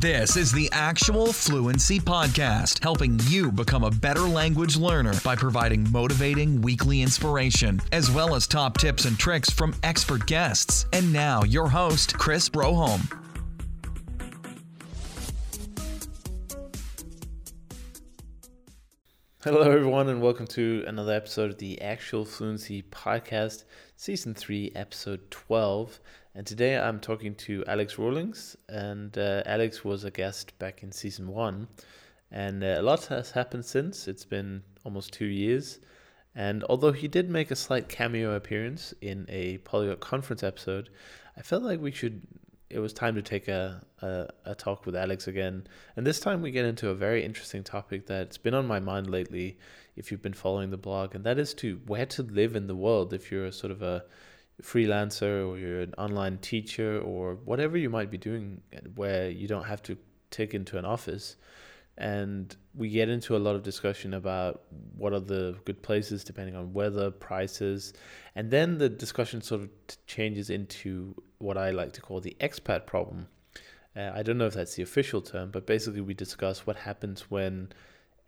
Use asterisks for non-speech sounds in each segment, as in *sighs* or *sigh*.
This is the Actual Fluency Podcast, helping you become a better language learner by providing motivating weekly inspiration, as well as top tips and tricks from expert guests. And now, your host, Chris Broholm. Hello, everyone, and welcome to another episode of the Actual Fluency Podcast, Season 3, Episode 12. And today I'm talking to Alex Rawlings, and uh, Alex was a guest back in season one. And uh, a lot has happened since. It's been almost two years. And although he did make a slight cameo appearance in a Polyglot conference episode, I felt like we should. It was time to take a, a, a talk with Alex again. And this time we get into a very interesting topic that's been on my mind lately if you've been following the blog, and that is to where to live in the world if you're a sort of a freelancer or you're an online teacher or whatever you might be doing where you don't have to take into an office. And we get into a lot of discussion about what are the good places depending on weather prices. And then the discussion sort of changes into what i like to call the expat problem. Uh, i don't know if that's the official term but basically we discuss what happens when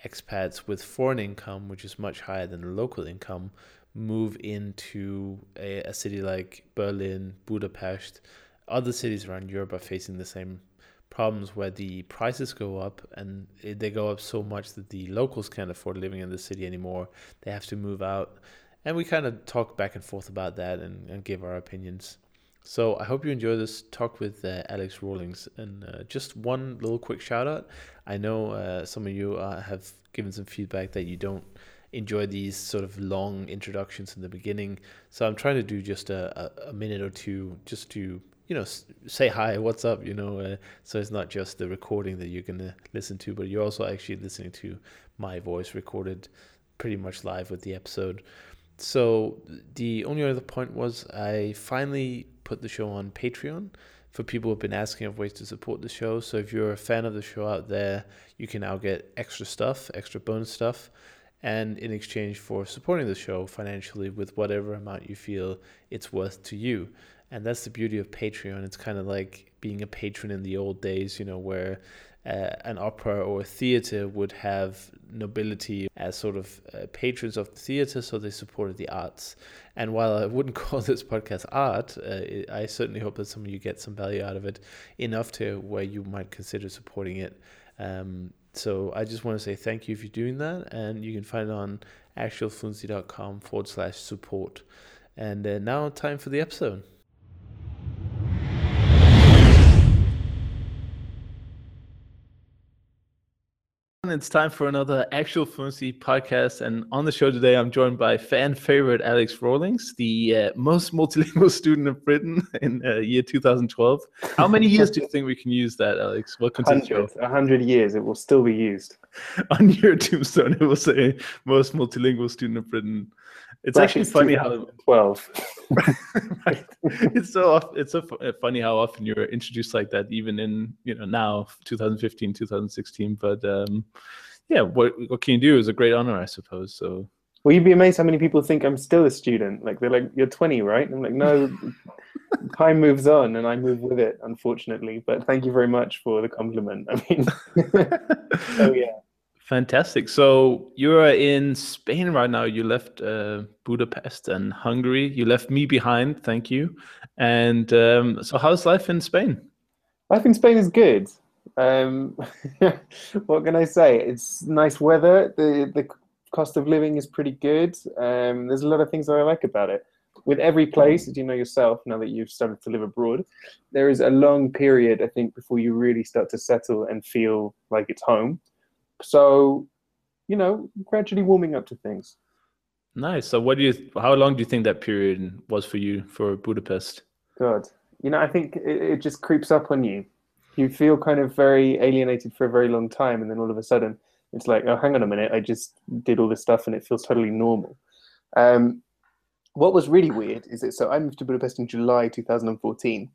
expats with foreign income which is much higher than the local income move into a, a city like Berlin, Budapest, other cities around Europe are facing the same problems where the prices go up and they go up so much that the locals can't afford living in the city anymore. They have to move out. And we kind of talk back and forth about that and, and give our opinions. So I hope you enjoy this talk with uh, Alex Rawlings. And uh, just one little quick shout out. I know uh, some of you uh, have given some feedback that you don't enjoy these sort of long introductions in the beginning. So I'm trying to do just a, a, minute or two just to, you know, say hi, what's up, you know. Uh, so it's not just the recording that you're going to listen to, but you're also actually listening to my voice recorded pretty much live with the episode. So the only other point was I finally put the show on Patreon for people who have been asking of ways to support the show. So if you're a fan of the show out there, you can now get extra stuff, extra bonus stuff and in exchange for supporting the show financially with whatever amount you feel it's worth to you. And that's the beauty of Patreon. It's kind of like being a patron in the old days, you know, where uh, an opera or a theater would have nobility as sort of uh, patrons of the theater, so they supported the arts. And while I wouldn't *laughs* call this podcast art, uh, I certainly hope that some of you get some value out of it enough to where you might consider supporting it. Um, so I just want to say thank you for doing that, and you can find it on actualfluency.com forward slash support. And uh, now, time for the episode. It's time for another Actual Fluency podcast. And on the show today, I'm joined by fan favorite Alex Rawlings, the uh, most *laughs* multilingual student of Britain in uh, year 2012. How many years do you think we can use that, Alex? What continues? A hundred years. It will still be used. *laughs* on your tombstone, it will say most multilingual student of Britain it's actually funny how twelve. *laughs* right. It's so it's so uh, funny how often you're introduced like that, even in you know now 2015, 2016. But um, yeah, what what can you do is a great honor, I suppose. So. Well, you'd be amazed how many people think I'm still a student. Like they're like, "You're 20, right?" And I'm like, "No, *laughs* time moves on, and I move with it, unfortunately." But thank you very much for the compliment. I mean, *laughs* oh yeah. Fantastic. So you're in Spain right now. You left uh, Budapest and Hungary. You left me behind. Thank you. And um, so, how's life in Spain? Life in Spain is good. Um, *laughs* what can I say? It's nice weather. the The cost of living is pretty good. Um, there's a lot of things that I like about it. With every place, as you know yourself, now that you've started to live abroad, there is a long period, I think, before you really start to settle and feel like it's home so, you know, gradually warming up to things. Nice. So, what do you? How long do you think that period was for you for Budapest? Good. You know, I think it, it just creeps up on you. You feel kind of very alienated for a very long time, and then all of a sudden, it's like, oh, hang on a minute, I just did all this stuff, and it feels totally normal. Um, what was really weird is that so I moved to Budapest in July 2014,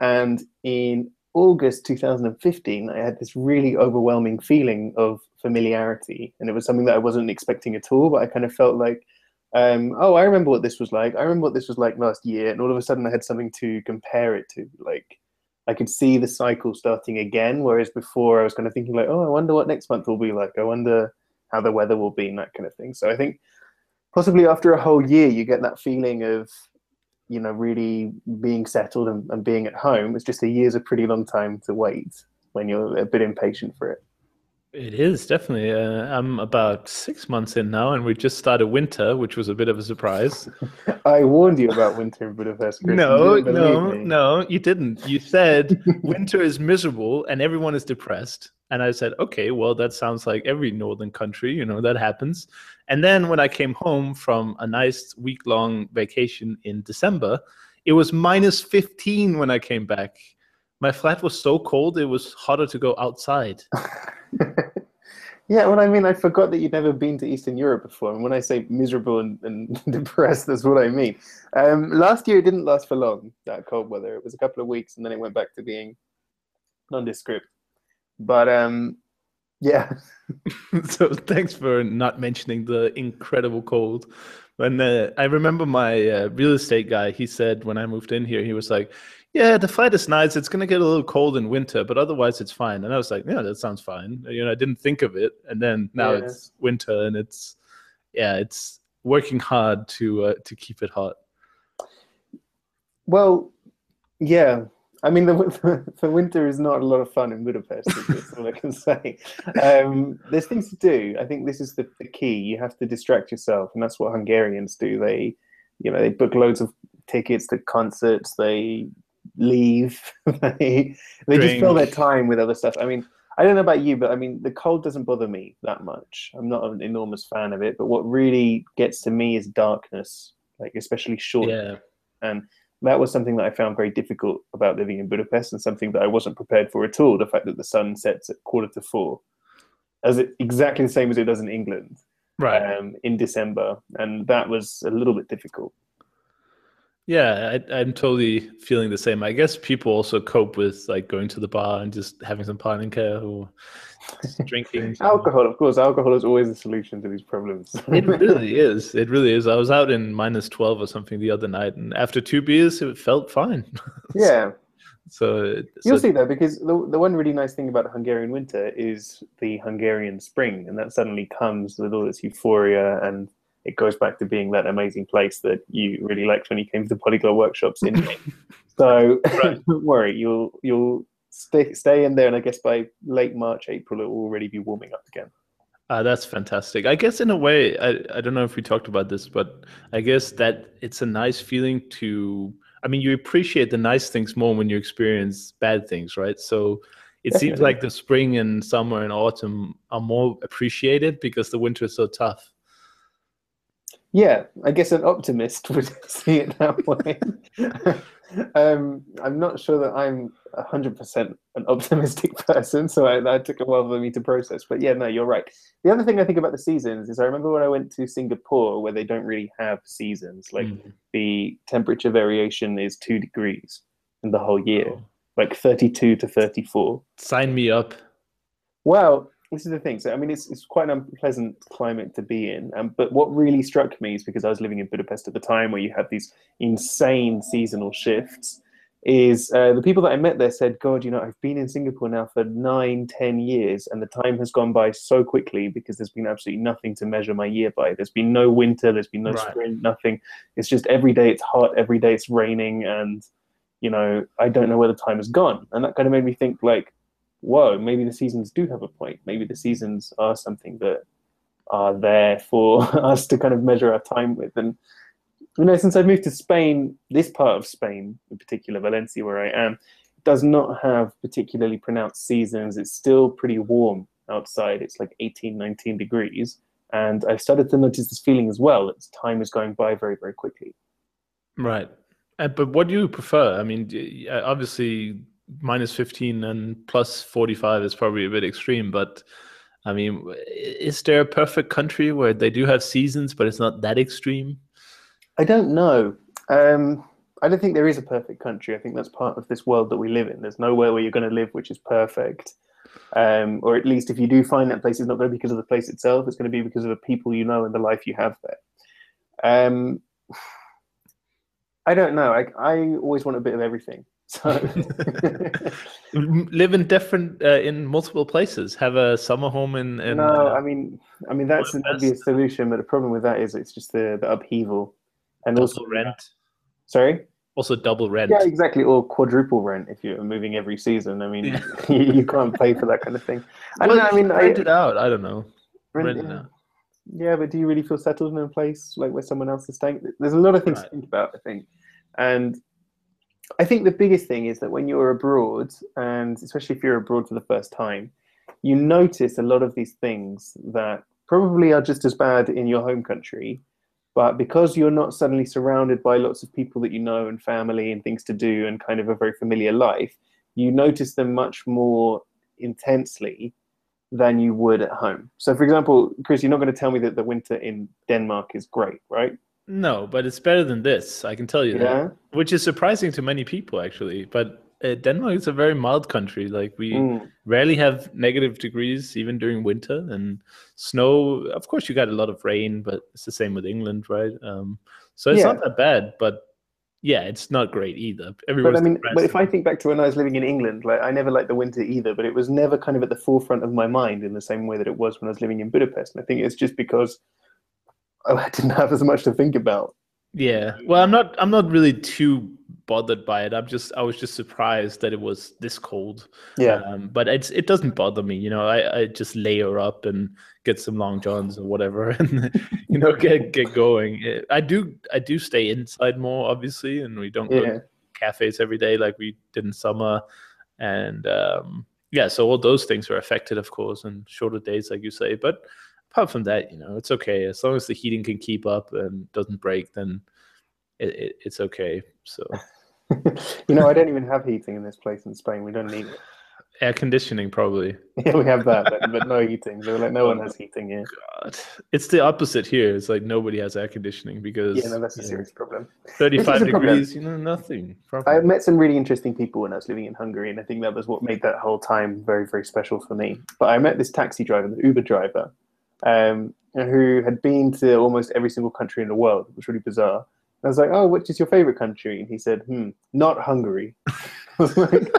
and in August 2015, I had this really overwhelming feeling of familiarity. And it was something that I wasn't expecting at all, but I kind of felt like, um, oh, I remember what this was like. I remember what this was like last year. And all of a sudden, I had something to compare it to. Like, I could see the cycle starting again. Whereas before, I was kind of thinking like, oh, I wonder what next month will be like. I wonder how the weather will be and that kind of thing. So I think possibly after a whole year, you get that feeling of you know really being settled and, and being at home. It's just a year's a pretty long time to wait when you're a bit impatient for it. It is definitely. Uh, I'm about six months in now, and we just started winter, which was a bit of a surprise. *laughs* I warned you about winter in Budapest. Chris. No, no, me. no, you didn't. You said *laughs* winter is miserable and everyone is depressed. And I said, okay, well, that sounds like every northern country, you know, that happens. And then when I came home from a nice week long vacation in December, it was minus 15 when I came back my flat was so cold it was harder to go outside. *laughs* yeah, well, I mean, I forgot that you'd never been to Eastern Europe before, and when I say miserable and, and *laughs* depressed, that's what I mean. Um, last year it didn't last for long. That cold weather, it was a couple of weeks, and then it went back to being nondescript. But um, yeah. *laughs* so thanks for not mentioning the incredible cold. When uh, I remember my uh, real estate guy, he said when I moved in here, he was like, yeah, the flight is nice. It's going to get a little cold in winter, but otherwise it's fine. And I was like, yeah, that sounds fine. You know, I didn't think of it. And then now yeah. it's winter and it's, yeah, it's working hard to uh, to keep it hot. Well, yeah. I mean, the, *laughs* the winter is not a lot of fun in Budapest. That's all I can say. Um, there's things to do. I think this is the, the key. You have to distract yourself, and that's what Hungarians do. They, you know, they book loads of tickets to concerts. They leave. *laughs* they they Drink. just fill their time with other stuff. I mean, I don't know about you, but I mean, the cold doesn't bother me that much. I'm not an enormous fan of it, but what really gets to me is darkness, like especially short. Yeah. And that was something that I found very difficult about living in Budapest, and something that I wasn't prepared for at all. The fact that the sun sets at quarter to four, as it exactly the same as it does in England, right? Um, in December, and that was a little bit difficult. Yeah, I, am totally feeling the same. I guess people also cope with like going to the bar and just having some pálinka or drinking. *laughs* alcohol, of course. Alcohol is always the solution to these problems. it *laughs* really is. It really is. I was out in minus 12 or something the other night, and after two beers, it felt fine. *laughs* Yeah. so, you'll see though, because the, the one really nice thing about Hungarian winter is the Hungarian spring, and that suddenly comes with all this euphoria and it goes back to being that amazing place that you really liked when you came to the polyglot workshops in *laughs* so right. *laughs* don't worry, you'll you'll stay stay in there, and I guess by late March, April, it will already be warming up again. Uh, that's fantastic. I guess in a way, I, I don't know if we talked about this, but I guess that it's a nice feeling to. I mean, you appreciate the nice things more when you experience bad things, right? So it Definitely. seems like the spring and summer and autumn are more appreciated because the winter is so tough. Yeah, I guess an optimist *laughs* would see it that way. *laughs* um, I'm not sure that I'm 100% an optimistic *laughs* person, so I, that took a while for me to process. But yeah, no, you're right. The other thing I think about the seasons is I remember when I went to Singapore, where they don't really have seasons. Like mm. the temperature variation is two degrees in the whole year, oh. like 32 to 34. Sign me up. Well, this is the thing. So I mean, it's it's quite an unpleasant climate to be in. Um, but what really struck me is because I was living in Budapest at the time, where you have these insane seasonal shifts. Is uh, the people that I met there said, "God, you know, I've been in Singapore now for nine, ten years, and the time has gone by so quickly because there's been absolutely nothing to measure my year by. There's been no winter, there's been no right. spring, nothing. It's just every day it's hot, every day it's raining, and you know, I don't know where the time has gone. And that kind of made me think, like, whoa, maybe the seasons do have a point. Maybe the seasons are something that are there for *laughs* us to kind of measure our time with. And you know, since I've moved to Spain, this part of Spain, in particular Valencia, where I am, does not have particularly pronounced seasons. It's still pretty warm outside. It's like 18, 19 degrees. And I've started to notice this feeling as well. That time is going by very, very quickly. Right. Uh, but what do you prefer? I mean, obviously, minus 15 and plus 45 is probably a bit extreme, but I mean, is there a perfect country where they do have seasons, but it's not that extreme? I don't know. Um, I don't think there is a perfect country. I think that's part of this world that we live in. There's nowhere where you're going to live which is perfect. Um, or at least if you do find that place, it's not going to be because of the place itself. It's going to be because of the people you know and the life you have there. Um, *sighs* I don't know. I, I always want a bit of everything. So *laughs* live in different uh, in multiple places. Have a summer home in. in no, uh, I mean, I mean that's an obvious solution, but the problem with that is it's just the, the upheaval, and also rent. Sorry. Also double rent. Yeah, exactly. Or quadruple rent if you're moving every season. I mean, Yeah. *laughs* you, you can't pay for that kind of thing. I don't Well, know. I mean, I, rent it out. I don't know. rent- Rent it yeah. out. Yeah, but do you really feel settled in a place like where someone else is staying? There's a lot of things Right. to think about, I think. And I think the biggest thing is that when you're abroad, and especially if you're abroad for the first time, you notice a lot of these things that probably are just as bad in your home country. But because you're not suddenly surrounded by lots of people that you know and family and things to do and kind of a very familiar life, you notice them much more intensely than you would at home. So, for example, Chris, you're not going to tell me that the winter in Denmark is great, right? No, but it's better than this. I can tell you that. Which is surprising to many people, actually. But uh, Denmark is a very mild country. Like we Mm. rarely have negative degrees, even during winter, and snow. Of course, you got a lot of rain, but it's the same with England, right? Um, so it's Yeah. not that bad. But yeah, it's not great either. But I mean, but if. I think back to when I was living in England, like I never liked the winter either, but it was never kind of at the forefront of my mind in the same way that it was when I was living in Budapest. And I think it's just because I didn't have as much to think about. Yeah. Well, I'm not I'm not really too bothered by it. I'm just I was just surprised that it was this cold. Yeah. Um, but it's it doesn't bother me, you know. I, I just layer up and get some long johns or whatever, *laughs* and you know get get going. Eh, I do I do stay inside more, obviously, and we don't go Yeah. to cafes every day like we did in summer, and um, yeah, so all those things are affected, of course, and shorter days, like you say. But apart from that, you know, it's okay as long as the heating can keep up and doesn't break, then it, it, it's okay. So *laughs* you know, I don't even have heating in this place in Spain. We don't need it. *laughs* air conditioning probably. Yeah, we have that, but, but no *laughs* heating. Were like, no one has heating here. God, it's the opposite here. It's like nobody has air conditioning because Yeah, no, that's a you know, serious problem. 35 a problem. degrees, you know, nothing. I met some really interesting people when I was living in Hungary, and I think that was what made that whole time very, very special for me. But I met this taxi driver, the Uber driver, um, who had been to almost every single country in the world. It was really bizarre. I was like, "Oh, which is your favorite country?" And he said, "Hmm, not Hungary." *laughs* I was like,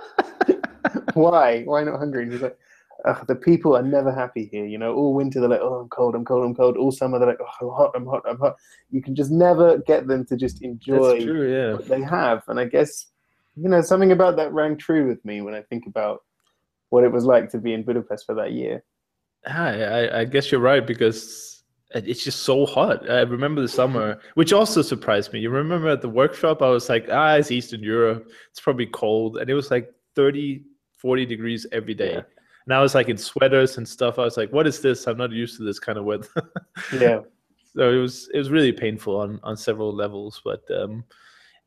*laughs* "Why? Why not Hungary?" And he's like, Ugh, "The people are never happy here. You know, all winter they're like, oh, I'm cold, I'm cold, I'm cold. All summer they're like, oh, I'm hot, I'm hot, I'm hot. You can just never get them to just enjoy That's true, yeah. what they have. And I guess, you know, something about that rang true with me when I think about what it was like to be in Budapest for that year. I, I, I guess you're right because it's just so hot. I remember the summer, which also surprised me. You remember at the workshop, I was like, ah, it's Eastern Europe. It's probably cold. And it was like 30, 40 degrees every day. Yeah. And I was like in sweaters and stuff. I was like, what is this? I'm not used to this kind of weather. *laughs* Yeah. so it was it was really painful on on several levels but um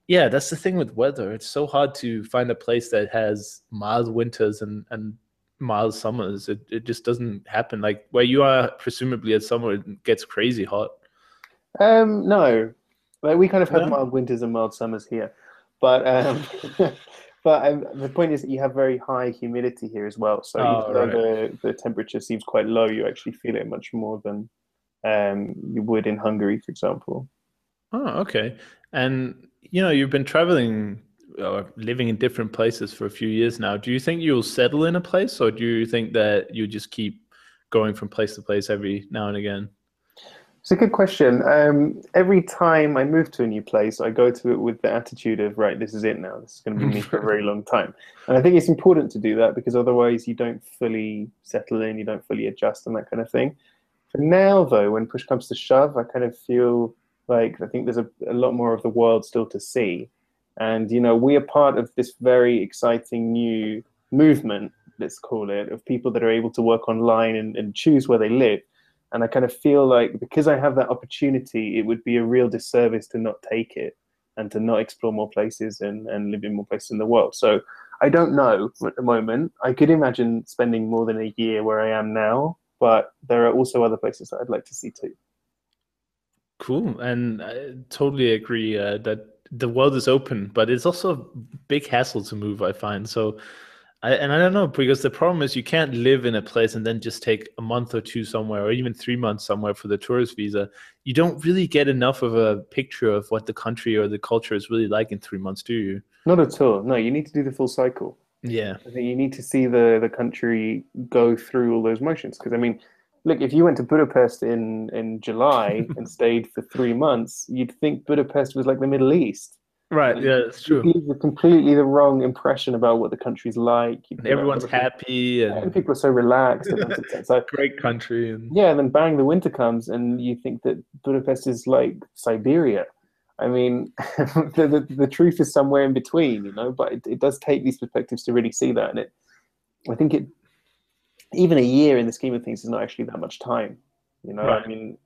yeah that's the thing with weather it's so hard to find a place that has mild winters and and mild summers it, it just doesn't happen like where you are presumably at summer it gets crazy hot Um, no, like we kind of have No? mild winters and mild summers here, but um, *laughs* but um, the point is that you have very high humidity here as well. So Oh, even though right. the the temperature seems quite low, you actually feel it much more than um, you would in Hungary, for example. oh okay and you know you've been traveling or living in different places for a few years now do you think you'll settle in a place or do you think that you just keep going from place to place every now and again It's a good question. Um, every time I move to a new place, I go to it with the attitude of, right, this is it now. This is going to be me for a very *laughs* long time. And I think it's important to do that because otherwise you don't fully settle in, you don't fully adjust and that kind of thing. For now, though, when push comes to shove, I kind of feel like I think there's a, a lot more of the world still to see. And, you know, we are part of this very exciting new movement, let's call it, of people that are able to work online and, and choose where they live. And I kind of feel like because I have that opportunity, it would be a real disservice to not take it and to not explore more places and, and live in more places in the world. So I don't know at the moment. I could imagine spending more than a year where I am now, but there are also other places that I'd like to see too. Cool, and I totally agree uh, that the world is open, but it's also a big hassle to move. I find so, I, and I don't know because the problem is you can't live in a place and then just take a month or two somewhere, or even three months somewhere for the tourist visa. You don't really get enough of a picture of what the country or the culture is really like in three months, do you? Not at all. No, you need to do the full cycle. Yeah. I think you need to see the the country go through all those motions. Because I mean, look, if you went to Budapest in in July *laughs* and stayed for three months, you'd think Budapest was like the Middle East. Right. Yeah, it's true. You completely the wrong impression about what the country's like. And everyone's happy and, and people are so relaxed. *laughs* so great country. And... Yeah, and then bang, the winter comes, and you think that Budapest is like Siberia. I mean, *laughs* the, the, the truth is somewhere in between, you know. But it, it does take these perspectives to really see that, and it. I think it, even a year in the scheme of things, is not actually that much time. You know, Right. I mean,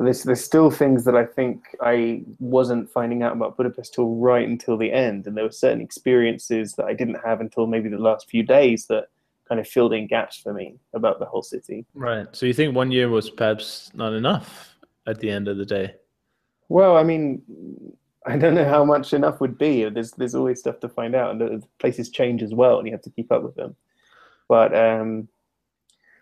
there's there's still things that I think I wasn't finding out about Budapest till right until the end, and there were certain experiences that I didn't have until maybe the last few days that kind of filled in gaps for me about the whole city. Right. So you think one year was perhaps not enough at the end of the day? Well, I mean, I don't know how much enough would be. There's there's always stuff to find out, and the places change as well, and you have to keep up with them. But um,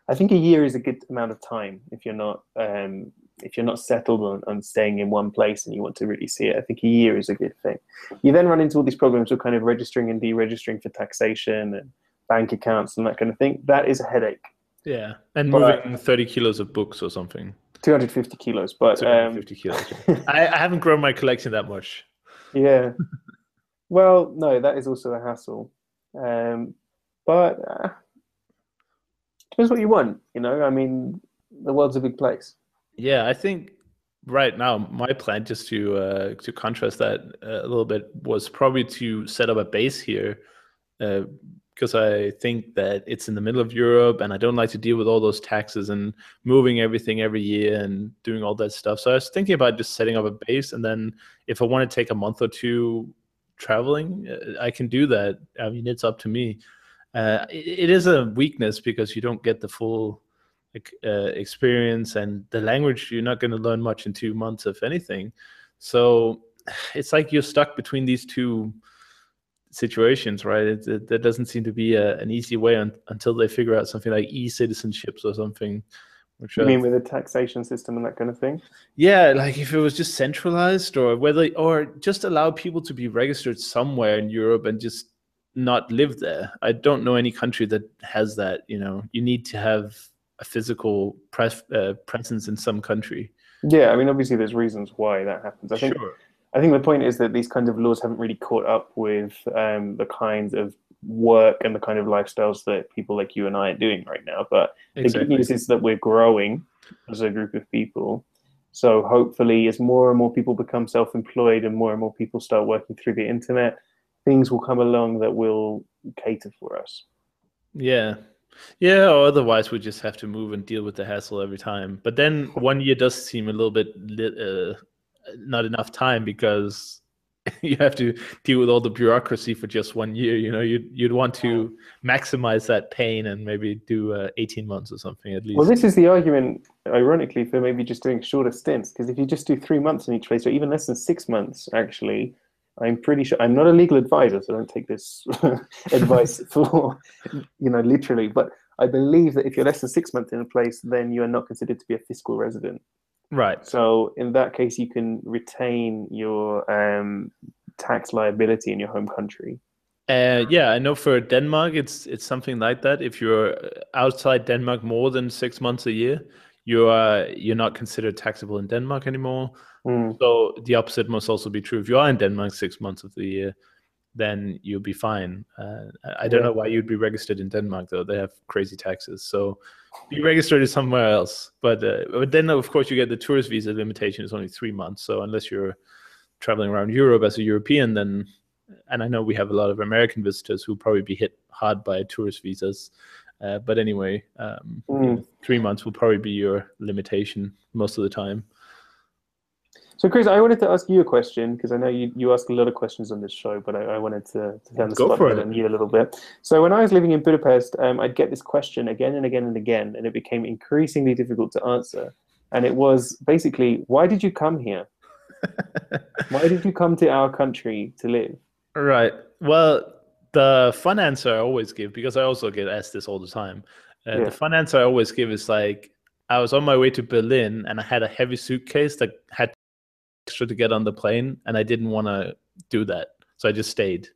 I think a year is a good amount of time if you're not um, if you're not settled on, on staying in one place and you want to really see it. I think a year is a good thing. You then run into all these problems with kind of registering and deregistering for taxation and bank accounts and that kind of thing. That is a headache. Yeah. And But- moving 30 kilos of books or something. 250 kilos, but um, 250 kilos. *laughs* I, I haven't grown my collection that much. yeah. Well, no, that is also a hassle. Um, but uh, depends what you want. You know, I mean, the world's a big place. Yeah, I think right now my plan, just to uh, to contrast that uh, a little bit, was probably to set up a base here, uh, because I think that it's in the middle of Europe, and I don't like to deal with all those taxes and moving everything every year and doing all that stuff. So I was thinking about just setting up a base, and then if I want to take a month or two traveling, uh, I can do that. I mean, it's up to me. Uh, it, it is a weakness because you don't get the full uh, experience and the language you're not going to learn much in two months if anything so *sighs* it's like you're stuck between these two situations right it, it, there doesn't seem to be a, an easy way un, until they figure out something like e-citizenships or something which You I- mean with the taxation system and that kind of thing? yeah, like if it was just centralized or whether or just allow people to be registered somewhere in Europe and just not live there. I don't know any country that has that, you know. You need to have a physical pres- uh, presence in some country. Yeah, I mean, obviously, there's reasons why that happens. I think sure. I think the point is that these kinds of laws haven't really caught up with um, the kinds of work and the kind of lifestyles that people like you and I are doing right now. But the good news is that we're growing as a group of people. So hopefully, as more and more people become self-employed and more and more people start working through the internet, things will come along that will cater for us. Yeah. Yeah, or otherwise we just have to move and deal with the hassle every time. But then one year does seem a little bit uh, not enough time because *laughs* you have to deal with all the bureaucracy for just one year. You know, you'd you'd want to maximize that pain and maybe do uh, eighteen months or something at least. Well, this is the argument, ironically, for maybe just doing shorter stints. Because if you just do three months in each place, or even less than six months, actually, I'm pretty sure. I'm not a legal advisor, so don't take this *laughs* advice *laughs* for, you know, literally. But I believe that if you're less than six months in a place, then you are not considered to be a fiscal resident. right. So in that case, you can retain your um, tax liability in your home country. Uh, yeah, I know for Denmark, it's it's something like that. If you're outside Denmark more than six months a year, you are you're not considered taxable in Denmark anymore. Mm. So the opposite must also be true. If you are in Denmark six months of the year, then you'll be fine. Uh, I- don't Yeah. know why you'd be registered in Denmark though. They have crazy taxes. So be registered somewhere else. But uh, but then of course you get the tourist visa limitation is only three months. So unless you're traveling around Europe as a European, then and I know we have a lot of American visitors who'll probably be hit hard by tourist visas. Uh, but anyway, um, you Mm. know, three months will probably be your limitation most of the time. So, Chris, I wanted to ask you a question because I know you, you ask a lot of questions on this show, but I, I wanted to, to turn the Go spotlight on you a little bit. So, when I was living in Budapest, um, I'd get this question again and again and again, and it became increasingly difficult to answer. And it was basically, why did you come here? *laughs* Why did you come to our country to live? Right. Well, the fun answer I always give, because I also get asked this all the time, uh, Yeah. the fun answer I always give is like, I was on my way to Berlin and I had a heavy suitcase that had extra to get on the plane, and I didn't want to do that. so I just stayed.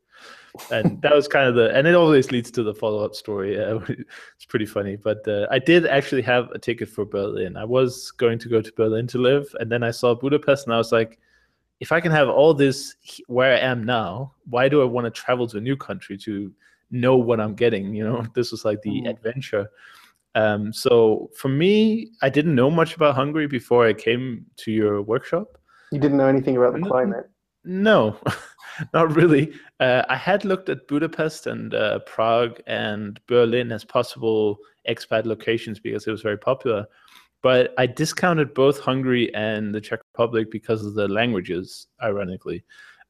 And that was kind of the, and it always leads to the follow up story. Uh, *laughs* it's pretty funny, but uh, I did actually have a ticket for Berlin. I was going to go to Berlin to live, and then I saw Budapest, and I was like, if I can have all this where I am now, why do I want to travel to a new country to know what I'm getting? You know, *laughs* this was like the mm. adventure. Um, so for me, I didn't know much about Hungary before I came to your workshop. You didn't know anything about the climate? No, *laughs* not really. Uh, I had looked at Budapest and uh, Prague and Berlin as possible expat locations because it was very popular. But I discounted both Hungary and the Czech Republic because of the languages, ironically,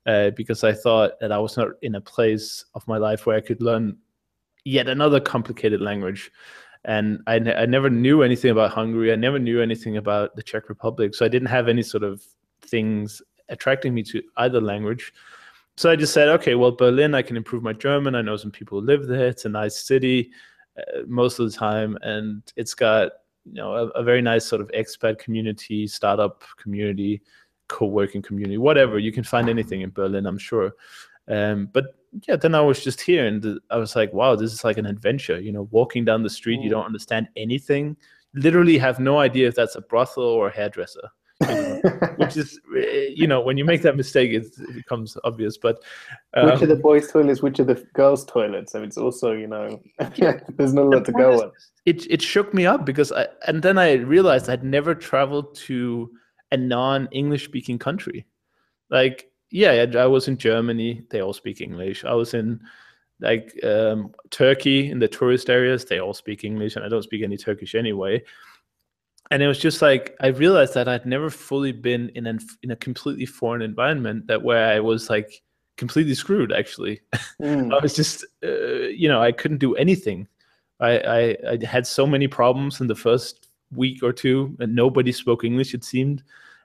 uh, because I thought that I was not in a place of my life where I could learn yet another complicated language. And I, I never knew anything about Hungary. I never knew anything about the Czech Republic. So I didn't have any sort of things attracting me to either language. So I just said, okay, well, Berlin, I can improve my German. I know some people who live there. It's a nice city uh, most of the time, and it's got you know a, a, very nice sort of expat community, startup community, co-working community, whatever. You can find anything in Berlin, I'm sure. Um, but yeah, then I was just here, and I was like, wow, this is like an adventure. You know, walking down the street, mm. you don't understand anything. Literally, have no idea if that's a brothel or a hairdresser *laughs* which is you know when you make that mistake it, becomes obvious but um, which are the boys toilets which are the girls toilets? So it's also you know *laughs* there's not a lot to go is, on. It, it shook me up because i and then i realized i'd never traveled to a non-english speaking country. Like yeah i was in germany they all speak english. I was in like um, turkey in the tourist areas they all speak english and i don't speak any turkish anyway and it was just like I realized that I'd never fully been in an in a completely foreign environment that where I was like completely screwed. Actually, mm. *laughs* I was just uh, you know I couldn't do anything. I, I, I had so many problems in the first week or two, and nobody spoke English. It seemed,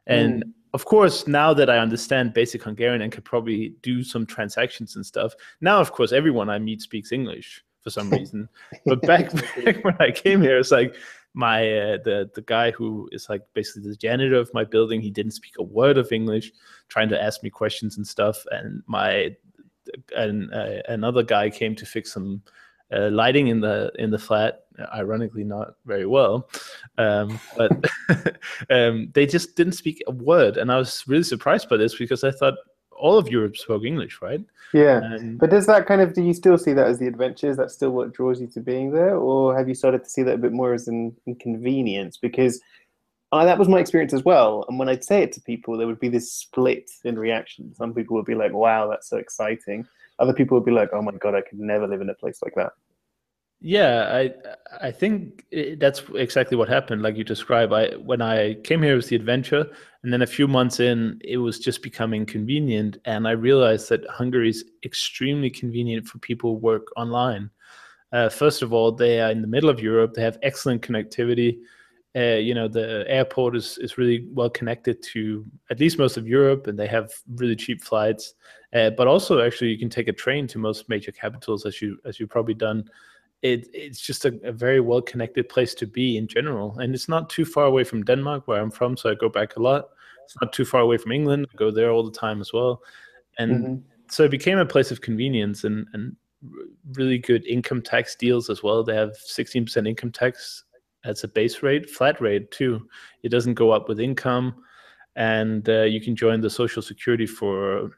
and mm. of course now that I understand basic Hungarian and could probably do some transactions and stuff, now of course everyone I meet speaks English for some *laughs* reason. but back, *laughs* back when I came here, it's like my uh, the the guy who is like basically the janitor of my building he didn't speak a word of english trying to ask me questions and stuff. And my and uh, another guy came to fix some uh, lighting in the in the flat ironically not very well. Um, but *laughs* um, they just didn't speak a word. And i was really surprised by this because i thought all of Europe spoke English, right? Yeah. But does that kind of do you still see that as the adventure? Is that still what draws you to being there, or have you started to see that a bit more as an inconvenience? Because uh, that was my experience as well. And when I'd say it to people, there would be this split in reaction. Some people would be like, "Wow, that's so exciting." Other people would be like, "Oh my god, I could never live in a place like that." Yeah, I I think that's exactly what happened. Like you describe, I when I came here with the adventure, and then a few months in, it was just becoming convenient, and I realized that Hungary is extremely convenient for people who work online. Uh, first of all, they are in the middle of Europe. They have excellent connectivity. Uh, you know, the airport is is really well connected to at least most of Europe, and they have really cheap flights. Uh, but also, actually, you can take a train to most major capitals, as you as you've probably done it, it's just a, a, very well connected place to be in general. And it's not too far away from Denmark, where I'm from, so I go back a lot. It's not too far away from England. I go there all the time as well. And mm-hmm. so it became a place of convenience and, and really good income tax deals as well. They have 16% income tax as a base rate, flat rate too. It doesn't go up with income. And uh, you can join the Social Security for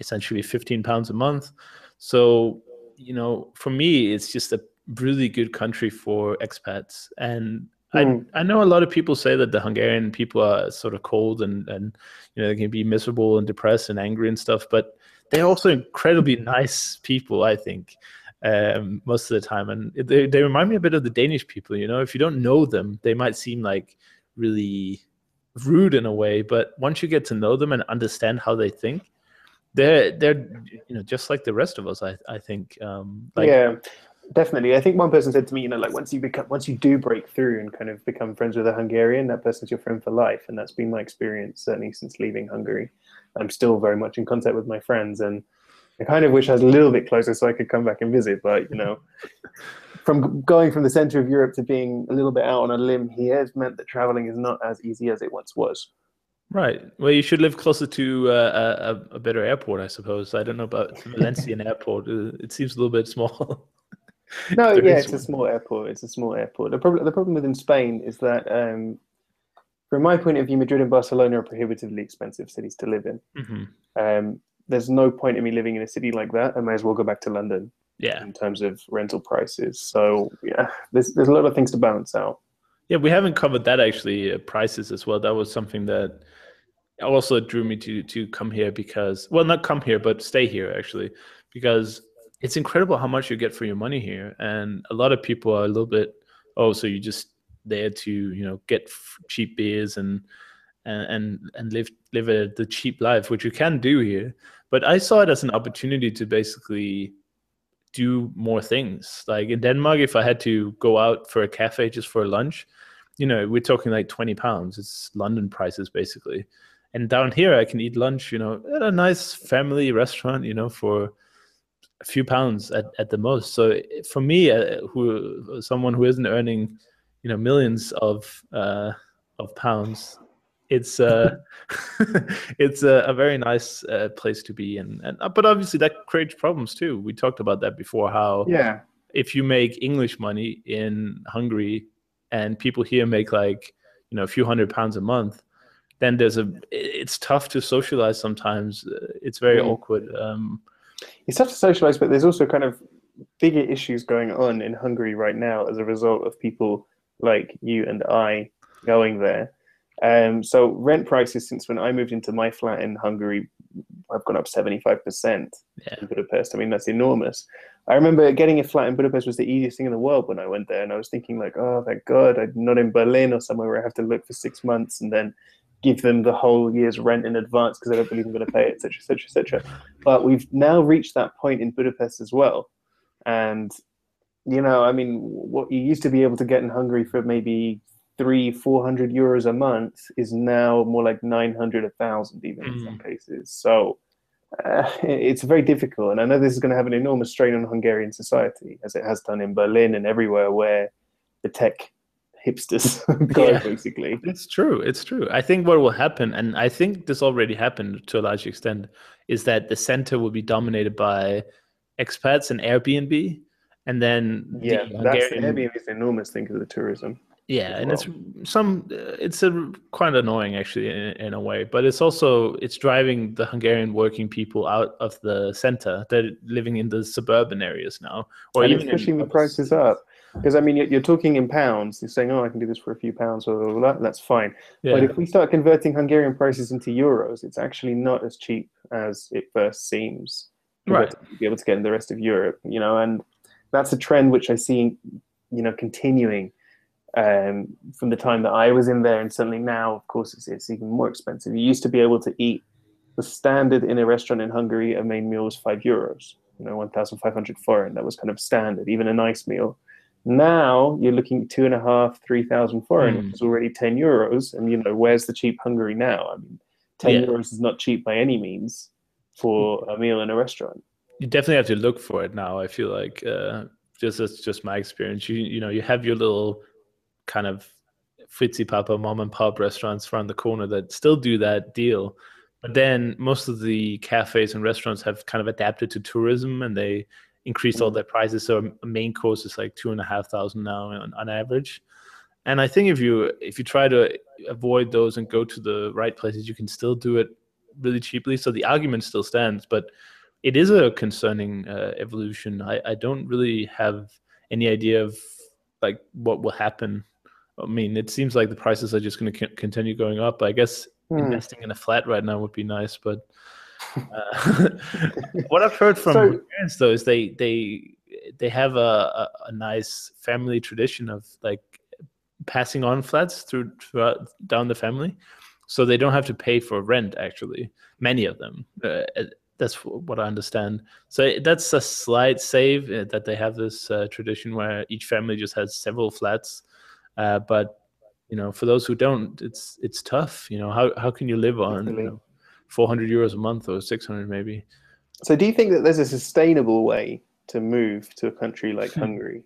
essentially 15 pounds a month. So, you know, for me, it's just a really good country for expats. And mm. I hmm. I know a lot of people say that the Hungarian people are sort of cold and and you know they can be miserable and depressed and angry and stuff, but they're also incredibly nice people. I think um, most of the time, and they they remind me a bit of the Danish people. You know, if you don't know them, they might seem like really rude in a way, but once you get to know them and understand how they think, they're they're you know just like the rest of us. I I think. Um, like, yeah, definitely. I think one person said to me, you know, like once you become, once you do break through and kind of become friends with a Hungarian, that person's your friend for life, and that's been my experience certainly since leaving Hungary. I'm still very much in contact with my friends, and I kind of wish I was a little bit closer so I could come back and visit. But you know, *laughs* from going from the center of Europe to being a little bit out on a limb here has meant that traveling is not as easy as it once was. Right. Well, you should live closer to uh, a, a better airport, I suppose. I don't know about Valencian *laughs* airport. Uh, it seems a little bit small. *laughs* no, *laughs* yeah, it's a small airport. It's a small airport. The problem, the problem within Spain is that, um, from my point of view, Madrid and Barcelona are prohibitively expensive cities to live in. Mm-hmm. Um, there's no point in me living in a city like that. I may as well go back to London. Yeah. In terms of rental prices, so yeah, there's there's a lot of things to balance out. Yeah, we haven't covered that actually. Uh, prices as well. That was something that also drew me to to come here because well, not come here, but stay here actually, because it's incredible how much you get for your money here, and a lot of people are a little bit oh, so you just there to you know get cheap beers and and and and live live a, the cheap life, which you can do here. But I saw it as an opportunity to basically do more things. Like in Denmark, if I had to go out for a cafe just for lunch, you know, we're talking like 20 pounds. It's London prices basically. And down here, I can eat lunch, you know, at a nice family restaurant, you know, for a few pounds at, at the most. So for me, uh, who someone who isn't earning, you know, millions of uh, of pounds, it's uh, *laughs* it's a, a, very nice uh, place to be in. And uh, but obviously that creates problems too. We talked about that before. How yeah, if you make English money in Hungary and people here make like you know a few hundred pounds a month, then there's a it's tough to socialize sometimes. Uh, it's very mm. awkward. Um, it's tough to socialize, but there's also kind of bigger issues going on in Hungary right now as a result of people like you and I going there um, so rent prices since when I moved into my flat in Hungary, I've gone up 75% yeah. in Budapest. I mean, that's enormous. I remember getting a flat in Budapest was the easiest thing in the world when I went there. And I was thinking like, oh, thank God, I'm not in Berlin or somewhere where I have to look for six months and then give them the whole year's rent in advance because I don't believe I'm going to pay it, etc., etc., etc. But we've now reached that point in Budapest as well. And, you know, I mean, what you used to be able to get in Hungary for maybe three, four hundred euros a month is now more like nine hundred, a thousand, even mm. in some mm. cases. So uh, *laughs* it's very difficult, and I know this is going to have an enormous strain on Hungarian society, as it has done in Berlin and everywhere where the tech hipsters *laughs* go. Yeah. Basically, it's true. It's true. I think what will happen, and I think this already happened to a large extent, is that the center will be dominated by expats and Airbnb, and then yeah, the Hungarian... that's Airbnb is an enormous thing for the tourism. Yeah, and it's some it's a quite annoying actually in, in, a way, but it's also it's driving the Hungarian working people out of the center. They're living in the suburban areas now, or and even it's pushing the prices up. Because I mean, you're, talking in pounds. You're saying, "Oh, I can do this for a few pounds," or that, that's fine. Yeah. But if we start converting Hungarian prices into euros, it's actually not as cheap as it first seems. Right. To be able to get in the rest of Europe, you know, and that's a trend which I see, you know, continuing um, from the time that I was in there, and certainly now, of course, it's, it's even more expensive. You used to be able to eat the standard in a restaurant in Hungary. A main meal was five euros, you know, one thousand five hundred forint. That was kind of standard, even a nice meal. Now you're looking two and a half, three thousand forint, mm. which is already ten euros. And you know, where's the cheap Hungary now? I mean, ten yeah. euros is not cheap by any means for a meal in a restaurant. You definitely have to look for it now. I feel like uh, just that's just my experience. You you know, you have your little kind of fritzy papa mom and pop restaurants around the corner that still do that deal. But then most of the cafes and restaurants have kind of adapted to tourism and they increased all mm. their prices. So a main course is like two and a half thousand now on, on average. And I think if you if you try to avoid those and go to the right places, you can still do it really cheaply. So the argument still stands, but it is a concerning uh, evolution. I, I don't really have any idea of like what will happen I mean, it seems like the prices are just going to c- continue going up. I guess hmm. investing in a flat right now would be nice, but uh, *laughs* what I've heard from so, parents though is they they they have a, a, a, nice family tradition of like passing on flats through throughout down the family, so they don't have to pay for rent. Actually, many of them. Uh, that's what I understand. So that's a slight save uh, that they have this uh, tradition where each family just has several flats uh, but you know, for those who don't, it's it's tough. You know, how how can you live on you know, 400 euros a month or 600 maybe? So, do you think that there's a sustainable way to move to a country like hmm. Hungary?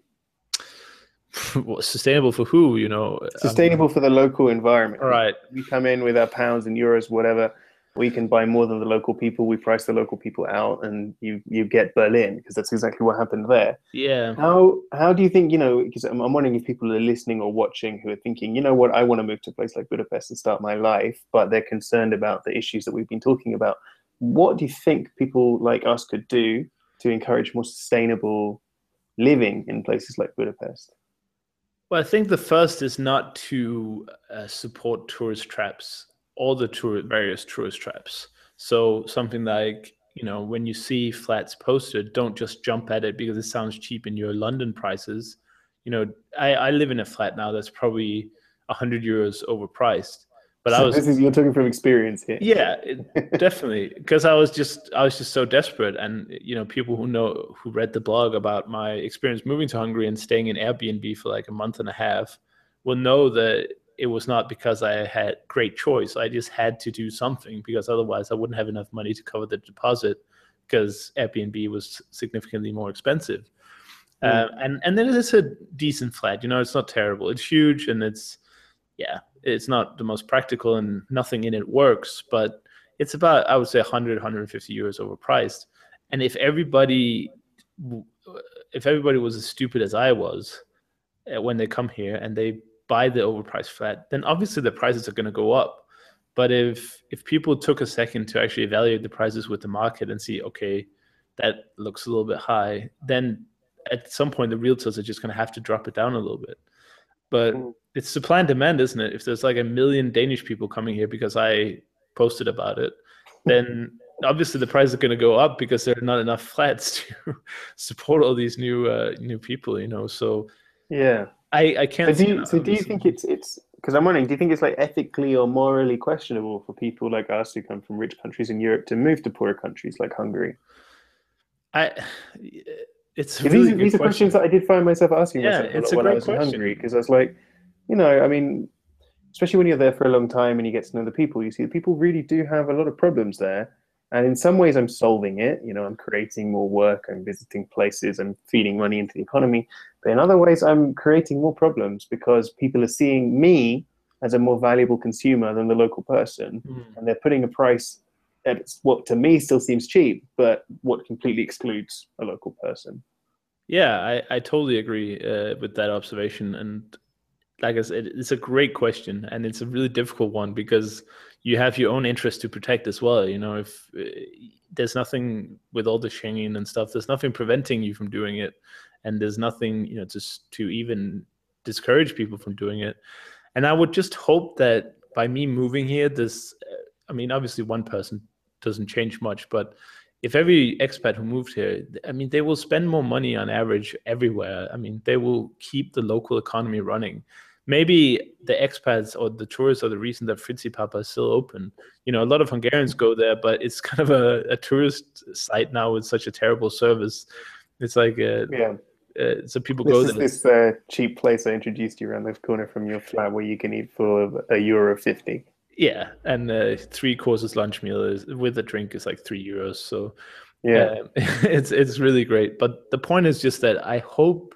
*laughs* sustainable for who? You know, sustainable for the local environment. Right. We come in with our pounds and euros, whatever. We can buy more than the local people. We price the local people out, and you you get Berlin because that's exactly what happened there. Yeah. How how do you think you know? Because I'm, I'm wondering if people are listening or watching who are thinking, you know what, I want to move to a place like Budapest and start my life, but they're concerned about the issues that we've been talking about. What do you think people like us could do to encourage more sustainable living in places like Budapest? Well, I think the first is not to uh, support tourist traps, all the tour various tourist traps. So something like you know when you see flats posted, don't just jump at it because it sounds cheap in your London prices. You know, I, I live in a flat now that's probably hundred euros overpriced, but so I was this is you're talking from experience here. yeah, it, *laughs* definitely because I was just I was just so desperate, and you know people who know who read the blog about my experience moving to Hungary and staying in Airbnb for like a month and a half will know that it was not because I had great choice. I just had to do something because otherwise I wouldn't have enough money to cover the deposit because Airbnb was significantly more expensive. Mm. Uh, and and then it's a decent flat. You know, it's not terrible. It's huge and it's yeah, it's not the most practical and nothing in it works, but it's about I would say 100 150 euros overpriced. And if everybody if everybody was as stupid as I was uh, when they come here and they buy the overpriced flat, then obviously the prices are going to go up. But if if people took a second to actually evaluate the prices with the market and see, okay, that looks a little bit high, then at some point the realtors are just going to have to drop it down a little bit. But mm it's supply and demand, isn't it? If there's like a million Danish people coming here because I posted about it, then obviously the price is going to go up because there are not enough *laughs* flats to support all these new uh, new people. You know, so yeah, I I can't. So do you, so do you think it's it's because I'm wondering, do you think it's like ethically or morally questionable for people like us who come from rich countries in Europe to move to poorer countries like Hungary? I it's really these, these are questions that I did find myself asking yeah, myself it's a when I was question. in Hungary because I was like, you know, I mean, especially when you're there for a long time and you get to know the people, you see the people really do have a lot of problems there. And in some ways, I'm solving it. You know, I'm creating more work, I'm visiting places, I'm feeding money into the economy. But in other ways, I'm creating more problems because people are seeing me as a more valuable consumer than the local person. Mm. And they're putting a price at what to me still seems cheap, but what completely excludes a local person. Yeah, I, I totally agree uh, with that observation. And like I said, it's a great question, and it's a really difficult one because you have your own interest to protect as well. You know, if uh, there's nothing with all the Schengen and stuff, there's nothing preventing you from doing it, and there's nothing, you know, just to even discourage people from doing it. And I would just hope that by me moving here, this, uh, I mean, obviously one person doesn't change much, but if every expat who moved here, I mean, they will spend more money on average everywhere. I mean, they will keep the local economy running. Maybe the expats or the tourists are the reason that Frici Papa is still open. You know, a lot of Hungarians go there, but it's *laughs* kind of a, a tourist site now with such a terrible service. It's like, uh, Yeah. Uh, so people This go there. this uh, cheap place I introduced you around the corner from your flat where you can eat for a euro fifty. Yeah, and uh, three courses lunch meal is, with a drink is like three euros. So Yeah, Um, *laughs* it's it's really great. But the point is just that I hope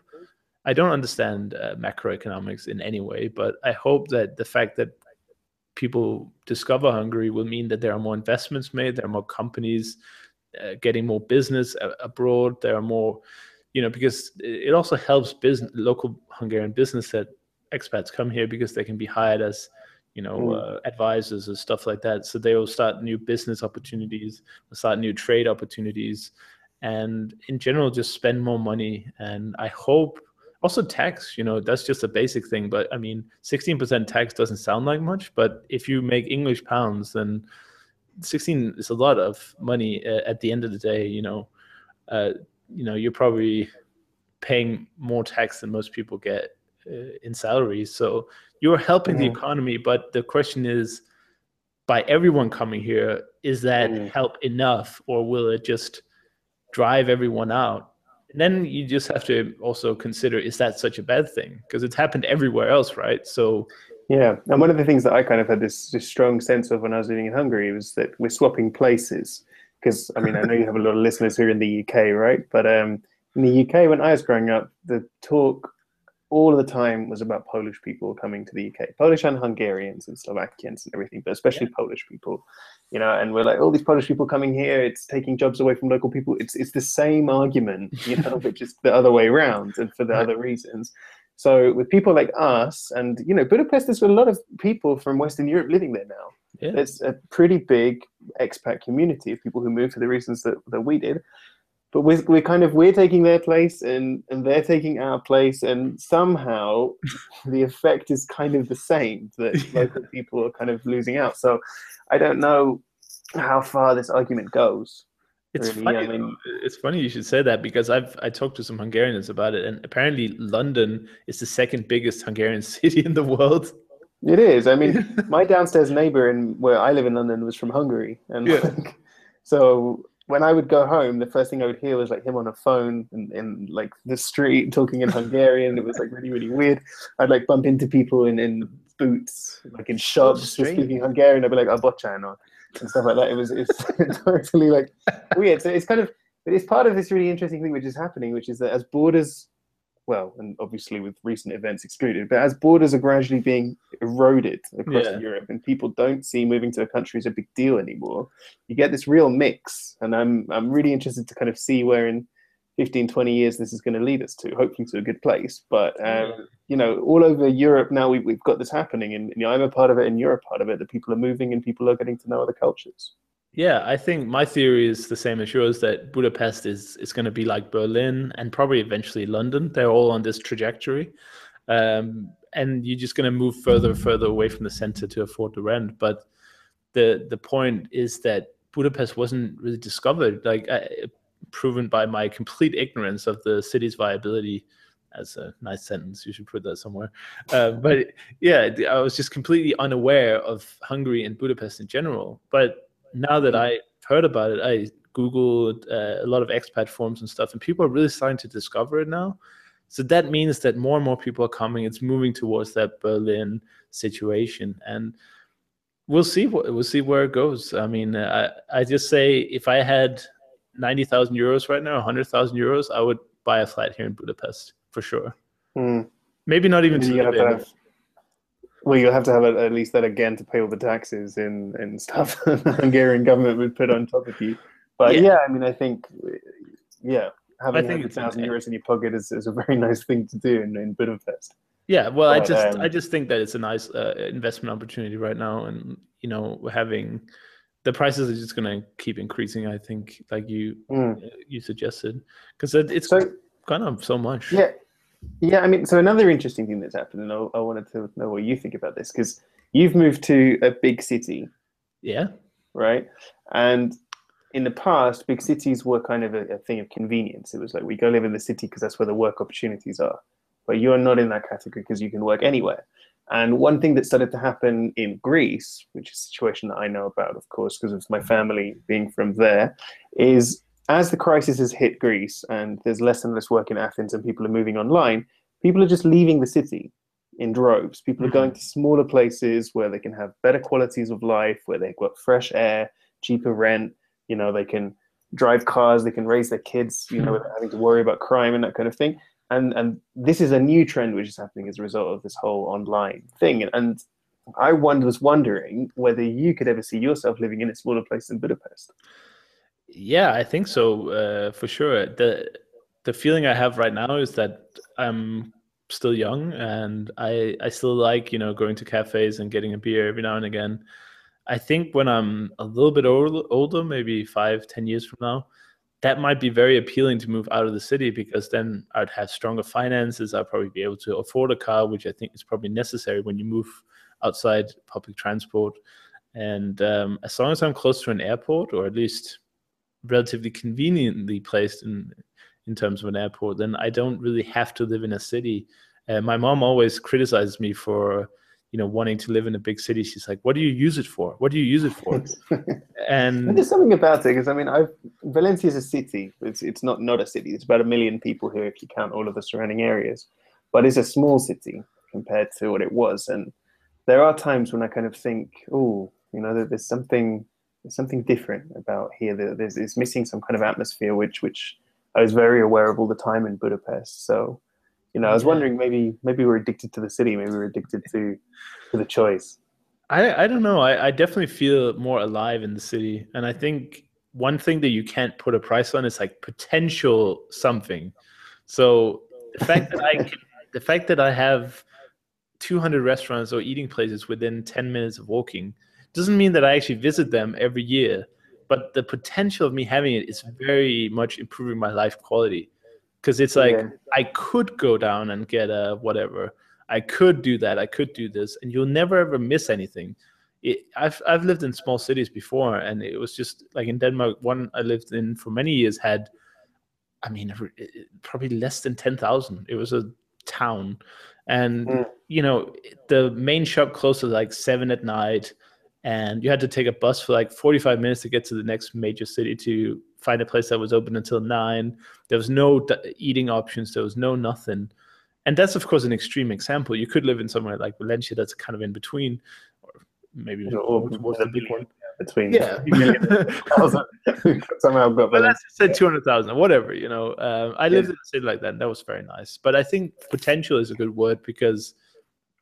I don't understand uh, macroeconomics in any way, but I hope that the fact that people discover Hungary will mean that there are more investments made, there are more companies uh, getting more business a- abroad, there are more, you know, because it also helps business local Hungarian business that expats come here because they can be hired as you know Mm. uh, advisors and stuff like that so they will start new business opportunities start new trade opportunities and in general just spend more money and i hope also tax you know that's just a basic thing but i mean 16% tax doesn't sound like much but if you make english pounds then 16 is a lot of money uh, at the end of the day you know uh, you know you're probably paying more tax than most people get uh, in salaries so you're helping the Mhm. economy but the question is by everyone coming here is that Mm. help enough or will it just drive everyone out and then you just have to also consider is that such a bad thing because it's happened everywhere else right so yeah. And one of the things that I kind of had this, this strong sense of when I was living in Hungary was that we're swapping places. Because I mean, I know you have a lot of *laughs* listeners who are in the UK, right? But um, in the UK, when I was growing up, the talk all the time was about Polish people coming to the UK, Polish and Hungarians and Slovakians and everything, but especially yeah. Polish people, you know. And we're like, all these Polish people coming here, it's taking jobs away from local people. It's it's the same argument, you know, *laughs* but just the other way around and for the right. other reasons. So with people like us, and you know, Budapest, there's a lot of people from Western Europe living there now. Yeah. There's a pretty big expat community of people who moved for the reasons that, that we did but we're, we're kind of we're taking their place and and they're taking our place and somehow *laughs* the effect is kind of the same that *laughs* local people are kind of losing out so i don't know how far this argument goes it's really. funny. I mean, it's funny you should say that because I've I talked to some Hungarians about it, and apparently London is the second biggest Hungarian *laughs* city in the world. It is. I mean, *laughs* my downstairs neighbor in where I live in London was from Hungary, and yeah. like, so when I would go home, the first thing I would hear was like him on a phone in, in like the street *laughs* talking in Hungarian. it was like really, really weird. I'd like bump into people in, in boots, like in shops, just speaking Hungarian. I'd be like, oh, "Abochan," and stuff like that. It was it's *laughs* totally like weird. So it's kind of, but it's part of this really interesting thing which is happening, which is that as borders well, and obviously with recent events excluded, but as borders are gradually being eroded across yeah. Europe and people don't see moving to a country as a big deal anymore, you get this real mix. And I'm I'm really interested to kind of see where in 15, 20 years this is going to lead us to, hopefully to a good place. But um, you know, all over Europe now we, we've got this happening, and you know, I'm a part of it, and you're a part of it. That people are moving, and people are getting to know other cultures. Yeah, I think my theory is the same as yours that Budapest is is going to be like Berlin and probably eventually London. They're all on this trajectory, um, and you're just going to move further and further away from the center to afford the rent. But the the point is that Budapest wasn't really discovered, like uh, proven by my complete ignorance of the city's viability. As a nice sentence, you should put that somewhere. Uh, but yeah, I was just completely unaware of Hungary and Budapest in general. But now that I heard about it, I googled uh, a lot of expat forums and stuff, and people are really starting to discover it now. So that means that more and more people are coming. It's moving towards that Berlin situation, and we'll see what we'll see where it goes. I mean, I I just say if I had ninety thousand euros right now, hundred thousand euros, I would buy a flat here in Budapest for sure. Mm. Maybe not even to well, you'll have to have at least that again to pay all the taxes and, and stuff *laughs* the Hungarian government would put on top of you. But yeah, yeah I mean, I think, yeah, having 100,000 euros in your pocket is, is a very *laughs* nice thing to do in, in Budapest. Yeah, well, but, I just um, I just think that it's a nice uh, investment opportunity right now, and you know, having the prices are just going to keep increasing. I think, like you mm. you suggested, because it's so, kind of so much. Yeah, yeah, I mean, so another interesting thing that's happened, and I, I wanted to know what you think about this because you've moved to a big city. Yeah. Right. And in the past, big cities were kind of a, a thing of convenience. It was like we go live in the city because that's where the work opportunities are. But you're not in that category because you can work anywhere. And one thing that started to happen in Greece, which is a situation that I know about, of course, because of my family being from there, is as the crisis has hit Greece and there's less and less work in Athens and people are moving online, people are just leaving the city in droves. People are going mm-hmm. to smaller places where they can have better qualities of life, where they've got fresh air, cheaper rent. You know, they can drive cars, they can raise their kids, you know, without having to worry about crime and that kind of thing. And and this is a new trend which is happening as a result of this whole online thing. And I was wondering whether you could ever see yourself living in a smaller place than Budapest. Yeah, I think so uh, for sure. the The feeling I have right now is that I'm still young and I I still like you know going to cafes and getting a beer every now and again. I think when I'm a little bit old, older, maybe five, ten years from now, that might be very appealing to move out of the city because then I'd have stronger finances. I'd probably be able to afford a car, which I think is probably necessary when you move outside public transport. And um, as long as I'm close to an airport, or at least relatively conveniently placed in in terms of an airport, then I don't really have to live in a city. Uh, my mom always criticizes me for you know wanting to live in a big city. She's like, "What do you use it for? What do you use it for?" *laughs* and, and there's something about it because I mean, I've, Valencia is a city. It's it's not not a city. It's about a million people here if you count all of the surrounding areas, but it's a small city compared to what it was. And there are times when I kind of think, oh, you know, there's something there's something different about here. There's it's missing some kind of atmosphere, which which I was very aware of all the time in Budapest. So You know, I was wondering maybe maybe we're addicted to the city, maybe we're addicted to to the choice. I, I don't know. I, I definitely feel more alive in the city. And I think one thing that you can't put a price on is like potential something. So the fact that I can, *laughs* the fact that I have 200 restaurants or eating places within 10 minutes of walking doesn't mean that I actually visit them every year. But the potential of me having it is very much improving my life quality. Because it's like Yeah. I could go down and get a whatever. I could do that. I could do this, and you'll never ever miss anything. It, I've I've lived in small cities before, and it was just like in Denmark. One I lived in for many years had, I mean, probably less than ten thousand. It was a town, and Mm. you know the main shop closed at like seven at night, and you had to take a bus for like forty five minutes to get to the next major city to find a place that was open until nine. There was no eating options. There was no nothing and that's of course an extreme example. You could live in somewhere like Valencia that's kind of in between, or maybe know, or towards, the big one. Between Yeah, *laughs* *laughs* somehow got but balance. let's two hundred thousand, whatever. You know, um, I lived in a city like that. and That was very nice. But I think potential is a good word because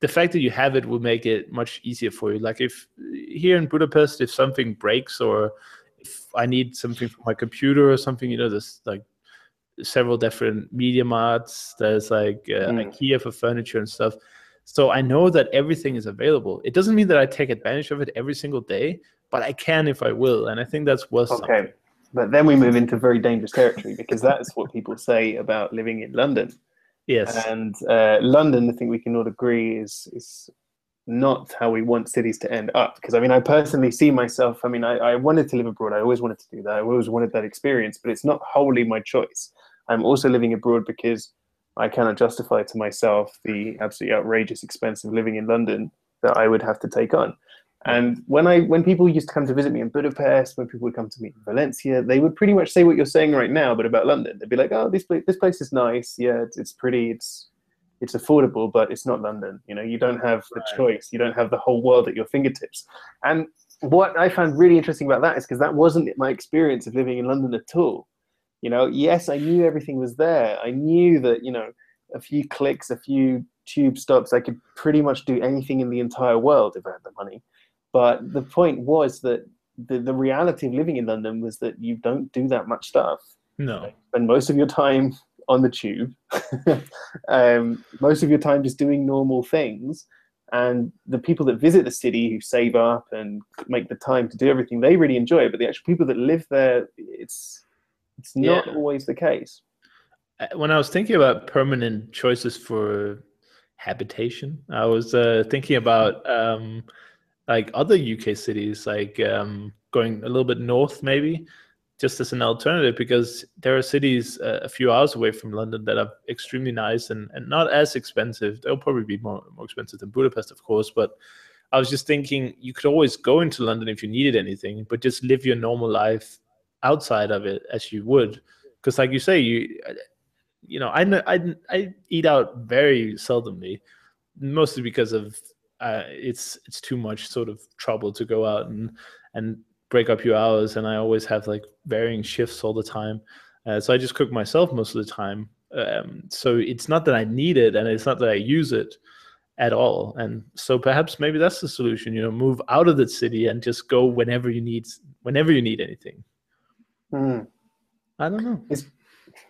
the fact that you have it will make it much easier for you. Like if here in Budapest, if something breaks or if I need something for my computer or something, you know, there's like several different media marts. There's like uh, Mm. IKEA for furniture and stuff. So I know that everything is available. It doesn't mean that I take advantage of it every single day, but I can if I will, and I think that's worth something. Okay, but then we move into very dangerous territory because that's what people say about living in London. Yes. And uh, London, I think we can all agree, is is not how we want cities to end up. Because I mean, I personally see myself. I mean, I, I wanted to live abroad. I always wanted to do that. I always wanted that experience, but it's not wholly my choice. I'm also living abroad because I cannot justify to myself the absolutely outrageous expense of living in London that I would have to take on. And when I when people used to come to visit me in Budapest, when people would come to me in Valencia, they would pretty much say what you're saying right now, but about London. They'd be like, "Oh, this place this place is nice. Yeah, it's, it's pretty. It's it's affordable, but it's not London. You know, you don't have the Right. choice. You don't have the whole world at your fingertips." And what I found really interesting about that is because that wasn't my experience of living in London at all. You know, yes, I knew everything was there. I knew that you know a few clicks, a few tube stops, I could pretty much do anything in the entire world if I had the money. But the point was that the, the reality of living in London was that you don't do that much stuff. no. Spend most of your time on the tube, *laughs* um, most of your time just doing normal things. And the people that visit the city who save up and make the time to do everything, they really enjoy it. But the actual people that live there, it's it's not Yeah. always the case. Uh, When I was thinking about permanent choices for habitation, I was uh, thinking about um, like other UK cities, like um, going a little bit north, maybe, just as an alternative, because there are cities uh, a few hours away from London that are extremely nice and, and not as expensive. They'll probably be more, more expensive than Budapest, of course, but I was just thinking you could always go into London if you needed anything, but just live your normal life outside of it as you would. Because, like you say, you you know, I, I I eat out very seldomly, mostly because of uh, it's it's too much sort of trouble to go out and and break up your hours, and I always have like varying shifts all the time, uh, so I just cook myself most of the time. Um, so it's not that I need it, and it's not that I use it at all. And so perhaps maybe that's the solution. You know, move out of the city and just go whenever you need whenever you need anything. Hmm. I don't know. It's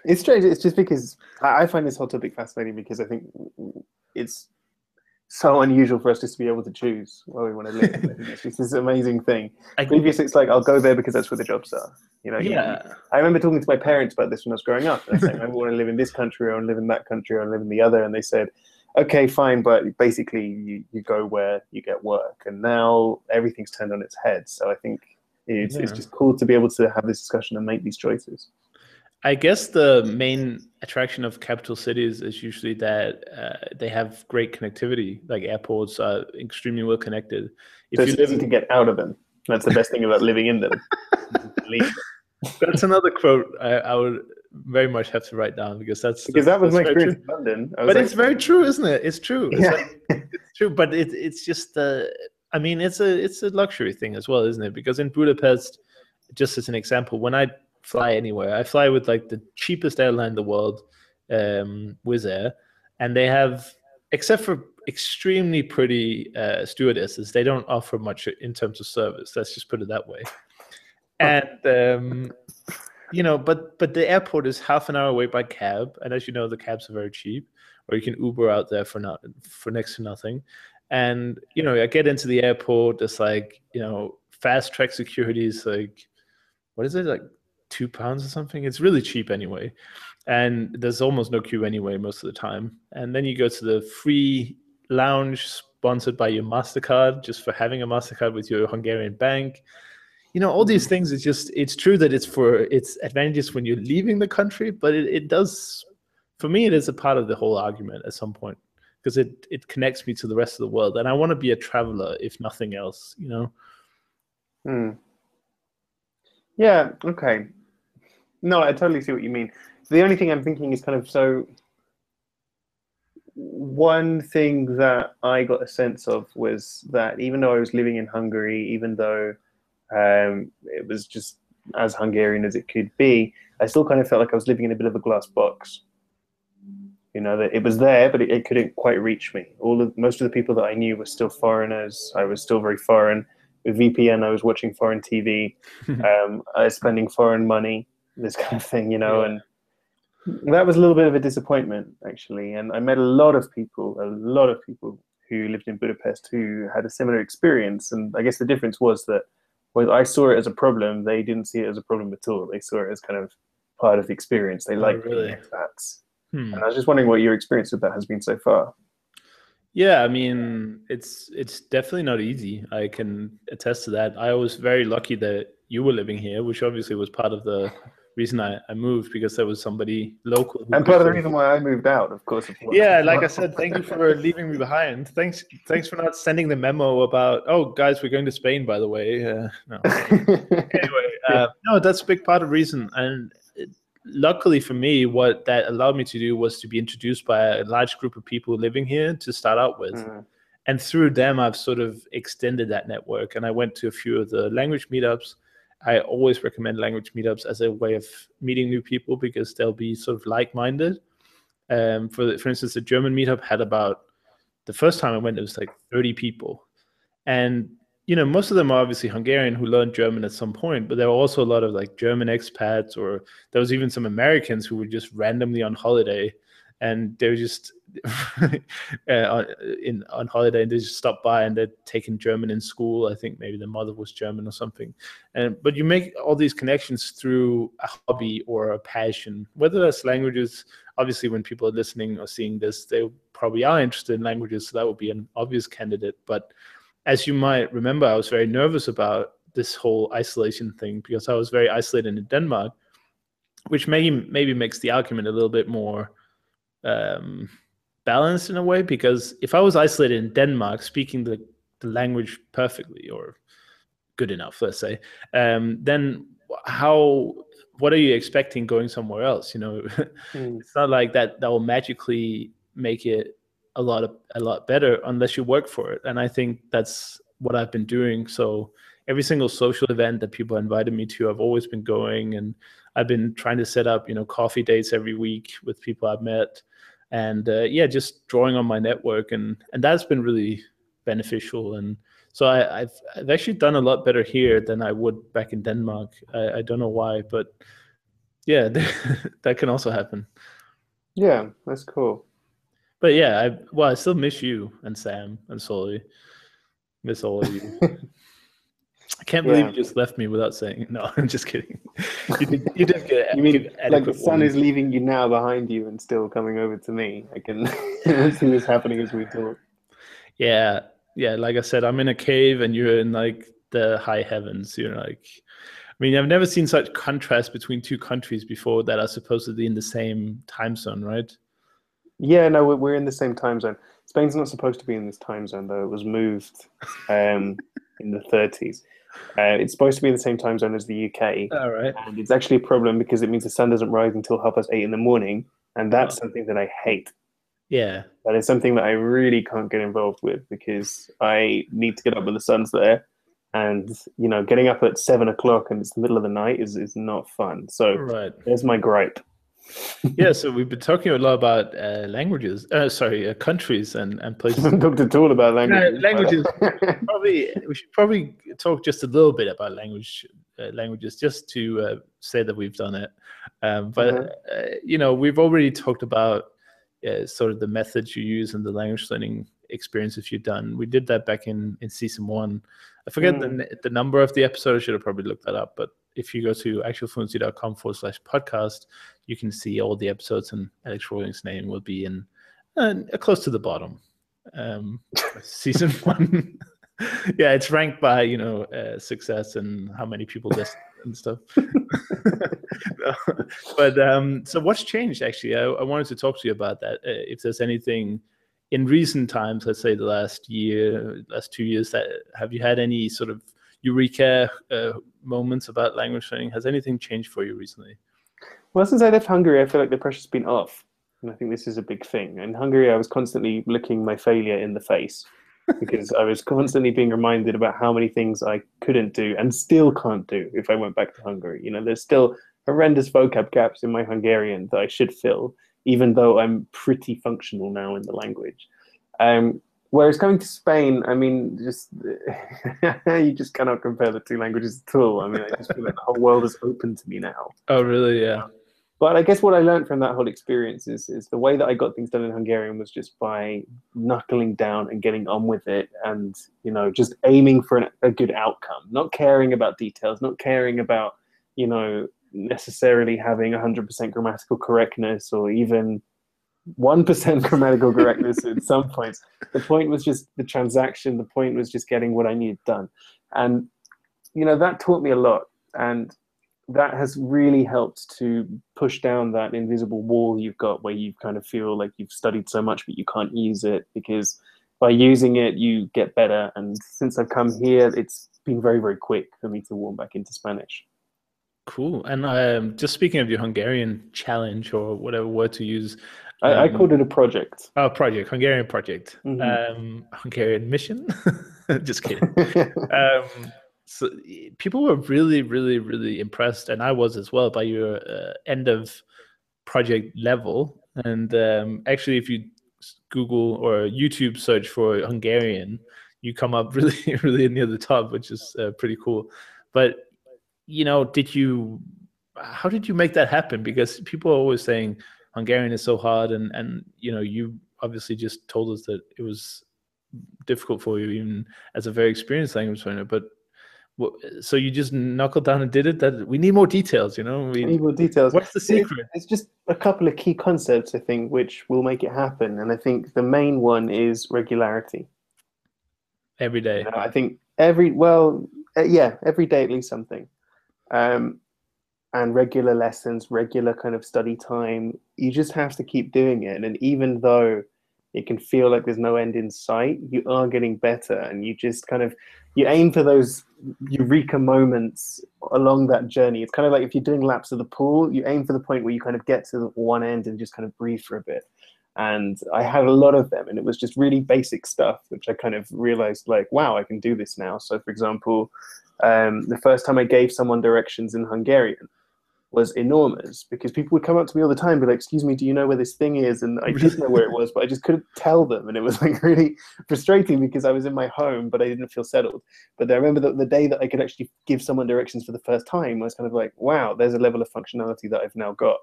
it's strange. It's just because I I find this whole topic fascinating because I think it's so unusual for us just to be able to choose where we want to live. It's just this amazing thing. I, Previously, it's like I'll go there because that's where the jobs are. You know, you- yeah. I remember talking to my parents about this when I was growing up. And I said, I want to live in this country, or I want to live in that country, or I want to live in the other. And they said, okay, fine, but basically you, you go where you get work. And now everything's turned on its head. So I think it's, it's just cool to be able to have this discussion and make these choices. I guess the main attraction of capital cities is usually that uh, they have great connectivity. Like airports are extremely well connected. If So you live, to get out of them. That's the best thing about living in them. *laughs* That's another quote I, I would very much have to write down because that's Because that was my experience true. in London. But like, it's very true, isn't it? It's true. It's Yeah. like- it's true, but it, it's just uh, I mean, it's a it's a luxury thing as well, isn't it? Because in Budapest, just as an example, when I fly anywhere, I fly with like the cheapest airline in the world, um, Wizz Air, and they have, except for extremely pretty uh, stewardesses, they don't offer much in terms of service. Let's just put it that way. And um, you know, but but the airport is half an hour away by cab, and as you know, the cabs are very cheap, or you can Uber out there for not for next to nothing. And you know, I get into the airport. It's like you know, fast track security is like, what is it like, two pounds or something? It's really cheap anyway, and there's almost no queue anyway most of the time. And then you go to the free lounge sponsored by your Mastercard, just for having a Mastercard with your Hungarian bank you know all these mm-hmm. things it's just it's true that it's for it's advantageous when you're leaving the country but it, it does for me it is a part of the whole argument at some point because it it connects me to the rest of the world and i want to be a traveler if nothing else you know hmm. yeah okay no i totally see what you mean the only thing i'm thinking is kind of so one thing that i got a sense of was that even though i was living in hungary even though um, it was just as Hungarian as it could be. I still kind of felt like I was living in a bit of a glass box. You know that it was there, but it, it couldn't quite reach me. All of most of the people that I knew were still foreigners. I was still very foreign. With VPN, I was watching foreign TV. *laughs* um, I was spending foreign money. This kind of thing, you know, yeah. and that was a little bit of a disappointment actually. And I met a lot of people, a lot of people who lived in Budapest who had a similar experience. And I guess the difference was that well, I saw it as a problem. They didn't see it as a problem at all. They saw it as kind of part of the experience. They oh, like really? expats. Hmm. And I was just wondering what your experience with that has been so far. Yeah, I mean, it's it's definitely not easy. I can attest to that. I was very lucky that you were living here, which obviously was part of the reason I, I moved because there was somebody local. And part of the reason why I moved out, of course. Of yeah, like I said, thank you for leaving me behind. Thanks, thanks for not sending the memo about. Oh, guys, we're going to Spain, by the way. Uh, no. *laughs* anyway, uh, no, that's a big part of the reason. And it, luckily for me, what that allowed me to do was to be introduced by a large group of people living here to start out with. Mm. And through them, I've sort of extended that network. And I went to a few of the language meetups I always recommend language meetups as a way of meeting new people because they'll be sort of like-minded. Um, for for instance, the German meetup had about the first time I went, it was like 30 people, and you know most of them are obviously Hungarian who learned German at some point, but there were also a lot of like German expats, or there was even some Americans who were just randomly on holiday and they were just *laughs* uh, in on holiday and they just stopped by and they're taking German in school. I think maybe the mother was German or something. And but you make all these connections through a hobby or a passion, whether that's languages. Obviously, when people are listening or seeing this, they probably are interested in languages, so that would be an obvious candidate. But as you might remember, I was very nervous about this whole isolation thing because I was very isolated in Denmark, which maybe maybe makes the argument a little bit more um, balanced in a way because if I was isolated in Denmark, speaking the, the language perfectly or good enough, let's say, um, then how what are you expecting going somewhere else? You know, *laughs* mm. it's not like that that will magically make it a lot of a lot better unless you work for it. And I think that's what I've been doing. So every single social event that people invited me to, I've always been going and I've been trying to set up, you know, coffee dates every week with people I've met and uh, yeah, just drawing on my network, and and that's been really beneficial. And so I, have I've actually done a lot better here than I would back in Denmark. I, I don't know why, but yeah, *laughs* that can also happen. Yeah, that's cool. But yeah, I well, I still miss you and Sam and Sully. Miss all of you. *laughs* I can't believe yeah. you just left me without saying no. *laughs* I'm just kidding. You did, you did get. *laughs* you mean like the sun is leaving you now behind you and still coming over to me? I can *laughs* see this happening as we talk. Yeah, yeah. Like I said, I'm in a cave and you're in like the high heavens. You're like, I mean, I've never seen such contrast between two countries before that are supposedly in the same time zone, right? Yeah, no, we're in the same time zone. Spain's not supposed to be in this time zone though. It was moved um, in the 30s. Uh, it's supposed to be in the same time zone as the UK. All right. And it's actually a problem because it means the sun doesn't rise until half past eight in the morning. And that's oh. something that I hate. Yeah. That is something that I really can't get involved with because I need to get up when the sun's there. And, you know, getting up at seven o'clock and it's the middle of the night is, is not fun. So right. there's my gripe. Yeah, so we've been talking a lot about uh, languages, uh, sorry, uh, countries and, and places. *laughs* haven't talked at all about languages. languages. *laughs* probably we should probably talk just a little bit about language uh, languages, just to uh, say that we've done it. Um, but Mhm. uh, you know, we've already talked about uh, sort of the methods you use and the language learning experiences you've done. We did that back in in season one. I forget Mm. the the number of the episode. I should have probably looked that up, but if you go to actualfluency.com forward slash podcast, you can see all the episodes, and Alex Rawlings' name will be in uh, close to the bottom. Um, *laughs* season one. yeah, it's ranked by you know uh, success and how many people listen and stuff. *laughs* but um, so what's changed? Actually, I, I wanted to talk to you about that. Uh, if there's anything in recent times, let's say the last year, last two years, that have you had any sort of eureka uh, moments about language learning? Has anything changed for you recently? Well, since I left Hungary, I feel like the pressure's been off. And I think this is a big thing. In Hungary, I was constantly looking my failure in the face *laughs* because I was constantly being reminded about how many things I couldn't do and still can't do if I went back to Hungary. You know, there's still horrendous vocab gaps in my Hungarian that I should fill, even though I'm pretty functional now in the language. Um, whereas coming to Spain, I mean, just *laughs* you just cannot compare the two languages at all. I mean, I just feel like the whole world is open to me now. *laughs* Oh, really? Yeah. Um, but I guess what I learned from that whole experience is, is the way that I got things done in Hungarian was just by knuckling down and getting on with it and, you know, just aiming for an, a good outcome, not caring about details, not caring about, you know, necessarily having 100% grammatical correctness or even 1% grammatical correctness at some points. The point was just the transaction. The point was just getting what I needed done. And, you know, that taught me a lot. And that has really helped to push down that invisible wall you've got where you kind of feel like you've studied so much but you can't use it because by using it you get better and since i've come here it's been very very quick for me to warm back into spanish Cool. And um, just speaking of your Hungarian challenge or whatever word to use, I, I Um, called it a project oh, project, Hungarian project, Mhm. um, Hungarian mission. *laughs* just kidding. *laughs* um, so people were really, really, really impressed, and I was as well by your uh, end of project level. And um, actually, if you Google or YouTube search for Hungarian, you come up *laughs* really, really near the top, which is uh, pretty cool. But you know, did you? How did you make that happen? Because people are always saying Hungarian is so hard, and and you know, you obviously just told us that it was difficult for you, even as a very experienced language learner. But so you just knuckled down and did it. That we need more details. You know, we, Evil details what's the secret? It's just a couple of key concepts, I think, which will make it happen. And I think the main one is regularity. Every day. You know, I think every well, uh, yeah, every day at least something, um, and regular lessons, regular kind of study time. You just have to keep doing it, and even though it can feel like there's no end in sight, you are getting better, and you just kind of you aim for those eureka moments along that journey. It's kind of like if you're doing laps of the pool, you aim for the point where you kind of get to one end and just kind of breathe for a bit and I had a lot of them, and it was just really basic stuff, which I kind of realized like, wow, I can do this now. So, for example, um, the first time I gave someone directions in Hungarian was enormous because people would come up to me all the time, and be like, "Excuse me, do you know where this thing is?" And I did know where it was, but I just couldn't tell them, and it was like *laughs* really frustrating because I was in my home, but I didn't feel settled. But I remember that the day that I could actually give someone directions for the first time, I was kind of like, "Wow, there's a level of functionality that I've now got."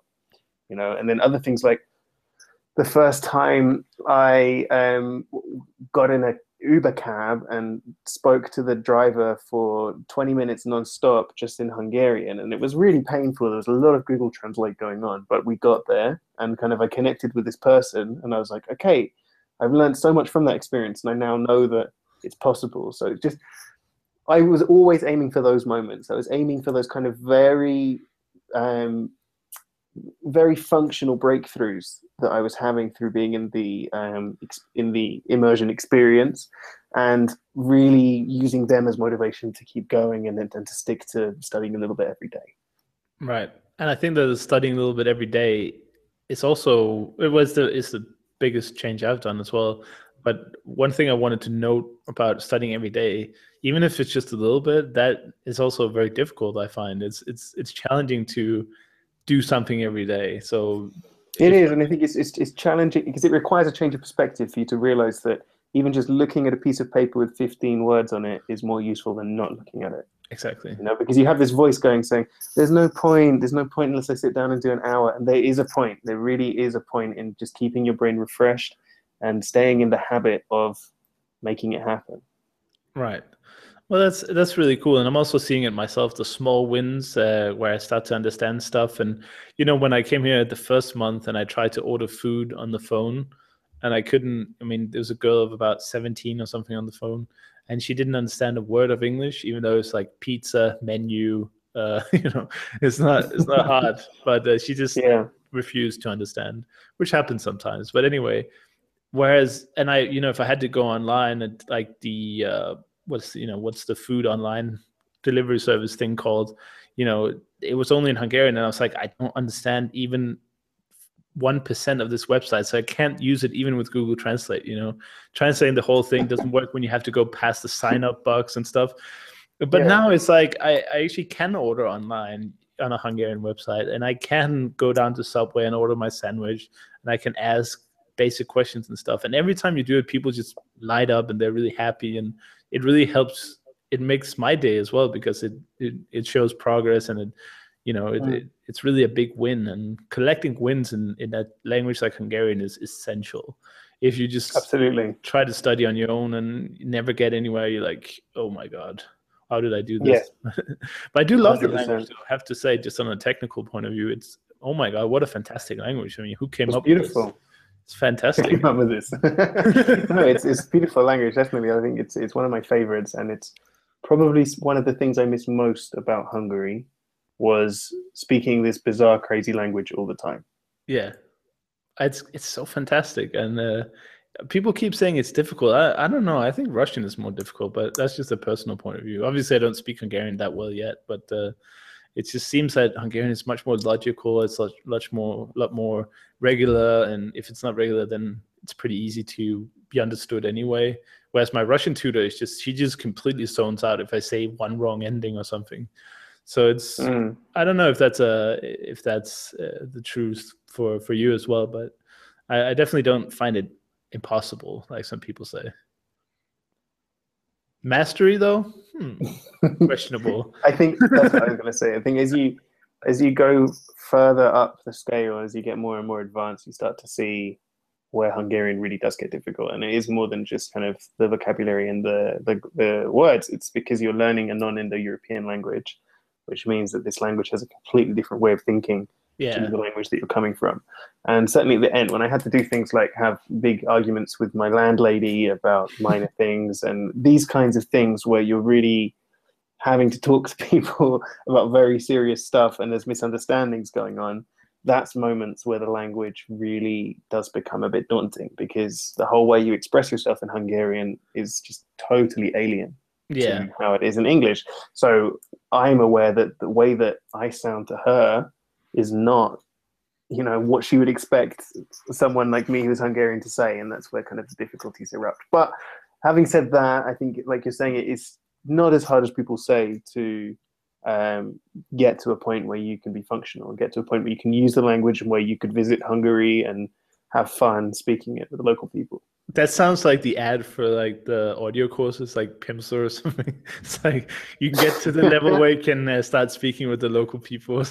You know, and then other things like the first time I um, got in a Uber cab and spoke to the driver for 20 minutes non-stop just in Hungarian. And it was really painful. There was a lot of Google Translate going on but we got there and kind of I connected with this person and I was like okay I've learned so much from that experience and I now know that it's possible. So just I was always aiming for those moments. I was aiming for those kind of very um, very functional breakthroughs that I was having through being in the um, in the immersion experience, and really using them as motivation to keep going and, and to stick to studying a little bit every day. Right. And I think that studying a little bit every day is also it was the is the biggest change I've done as well. But one thing I wanted to note about studying every day, even if it's just a little bit, that is also very difficult. I find it's it's it's challenging to do something every day. So it is, and I think it's, it's it's challenging because it requires a change of perspective for you to realize that even just looking at a piece of paper with 15 words on it is more useful than not looking at it. Exactly. You know, because you have this voice going saying, "There's no point. There's no point unless I sit down and do an hour." And there is a point. There really is a point in just keeping your brain refreshed and staying in the habit of making it happen. Right. Well, that's that's really cool, and I'm also seeing it myself. The small wins uh, where I start to understand stuff, and you know, when I came here the first month and I tried to order food on the phone, and I couldn't. I mean, there was a girl of about 17 or something on the phone, and she didn't understand a word of English, even though it's like pizza menu. Uh, *laughs* you know, it's not it's not *laughs* hard, but uh, she just yeah. refused to understand, which happens sometimes. But anyway, whereas, and I, you know, if I had to go online and like the uh, what's you know what's the food online delivery service thing called, you know, it was only in Hungarian, and I was like, I don't understand even 1% of this website so i can't use it even with google translate you know? Translating the whole thing doesn't work when you have to go past the sign up box and stuff. But yeah. now it's like I, I actually can order online on a hungarian website and i can go down to subway and order my sandwich and i can ask basic questions and stuff. And every time you do it people just light up and they're really happy and it really helps it makes my day as well because it it, it shows progress and it you know, it, mm. it, it's really a big win. And collecting wins in, in that language like Hungarian is essential. If you just absolutely try to study on your own and never get anywhere, you're like, oh my god, how did I do this? Yeah. *laughs* but I do love 100%. the language. I have to say, just on a technical point of view, it's oh my god, what a fantastic language. I mean, who came up beautiful. with this? It's fantastic. Came up with this. *laughs* no, it's it's beautiful language. Definitely, I think it's it's one of my favorites, and it's probably one of the things I miss most about Hungary was speaking this bizarre, crazy language all the time. Yeah, it's it's so fantastic, and uh, people keep saying it's difficult. I, I don't know. I think Russian is more difficult, but that's just a personal point of view. Obviously, I don't speak Hungarian that well yet, but uh, it just seems that Hungarian is much more logical. It's much, much more, a lot more regular, and if it's not regular, then it's pretty easy to be understood anyway. Whereas my Russian tutor is just she just completely zones out if I say one wrong ending or something. So it's mm. I don't know if that's a if that's uh, the truth for for you as well, but I, I definitely don't find it impossible like some people say. Mastery though, hmm. *laughs* questionable. I think that's what I was going to say. I think as you as you go further up the scale, as you get more and more advanced, you start to see where Hungarian really does get difficult, and it is more than just kind of the vocabulary and the the, the words. It's because you're learning a non-Indo-European language, which means that this language has a completely different way of thinking yeah. to the language that you're coming from. And certainly at the end, when I had to do things like have big arguments with my landlady about *laughs* minor things and these kinds of things where you're really having to talk *laughs* to people about very serious stuff and there's misunderstandings going on, that's moments where the language really does become a bit daunting because the whole way you express yourself in Hungarian is just totally alien yeah. how it is in English. So I'm aware that the way that I sound to her is not, you know, what she would expect someone like me who's Hungarian to say, and that's where kind of the difficulties erupt. But having said that, I think, like you're saying, it is not as hard as people say to um, get to a point where you can be functional, get to a point where you can use the language and where you could visit Hungary and have fun speaking it with the local people. That sounds like the ad for like the audio courses, like Pimsleur or *laughs* something. It's like you get to the level *laughs* where you can uh, start speaking with the local people.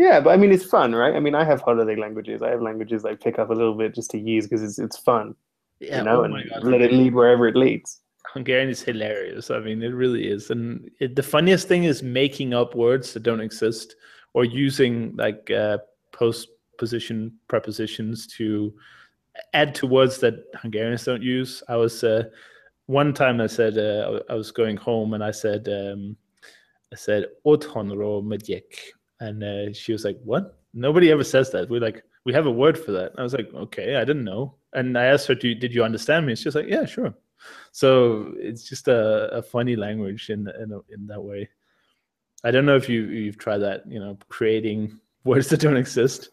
Yeah, but I mean, it's fun, right? I mean, I have holiday languages. I have languages I pick up a little bit just to use because it's it's fun. Yeah, you know, oh and God. let it lead wherever it leads. Hungarian is hilarious. I mean, it really is. And it, the funniest thing is making up words that don't exist or using like uh, postposition prepositions to add to words that Hungarians don't use. I was uh, one time I said uh, I was going home and I said um, I said megyek, and uh, she was like, "What? Nobody ever says that." We're like, "We have a word for that." I was like, "Okay, I didn't know." And I asked her, "Did you understand me?" She's like, "Yeah, sure." So it's just a, a funny language in in, in that way. I don't know if you you've tried that, you know, creating *laughs* words that don't exist.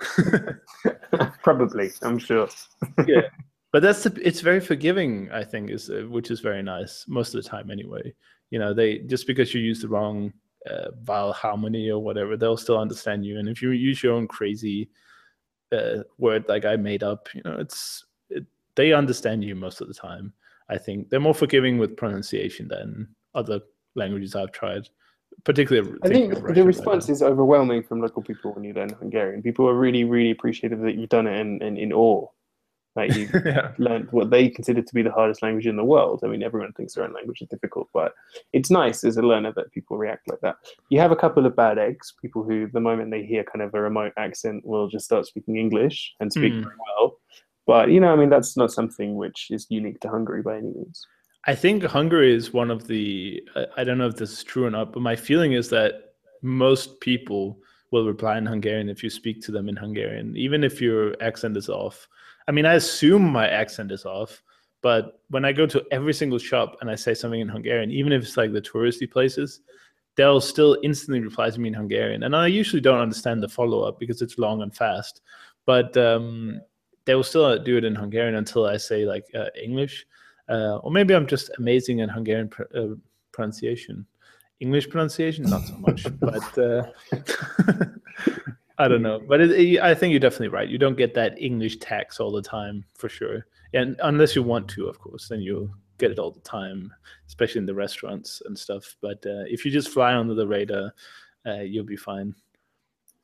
*laughs* Probably, I'm sure. *laughs* yeah, but that's the, it's very forgiving. I think is uh, which is very nice most of the time anyway. You know, they just because you use the wrong uh, vowel harmony or whatever, they'll still understand you. And if you use your own crazy uh, word like I made up, you know, it's it, they understand you most of the time. I think they're more forgiving with pronunciation than other languages I've tried. Particularly, I think the response is overwhelming from local people when you learn Hungarian. People are really, really appreciative that you've done it in, in, in awe. Like you *laughs* yeah. learned what they consider to be the hardest language in the world. I mean, everyone thinks their own language is difficult, but it's nice as a learner that people react like that. You have a couple of bad eggs, people who, the moment they hear kind of a remote accent, will just start speaking English and speak mm. very well. But you know, I mean, that's not something which is unique to Hungary by any means. I think Hungary is one of the. I don't know if this is true or not, but my feeling is that most people will reply in Hungarian if you speak to them in Hungarian, even if your accent is off. I mean, I assume my accent is off, but when I go to every single shop and I say something in Hungarian, even if it's like the touristy places, they'll still instantly reply to me in Hungarian. And I usually don't understand the follow up because it's long and fast, but um, they will still do it in Hungarian until I say like uh, English. Uh, or maybe I'm just amazing in Hungarian pr- uh, pronunciation. English pronunciation, not so much, *laughs* but uh, *laughs* I don't know, but it, it, I think you're definitely right. You don't get that English tax all the time for sure, and unless you want to, of course, then you'll get it all the time, especially in the restaurants and stuff. But uh, if you just fly under the radar, uh, you'll be fine.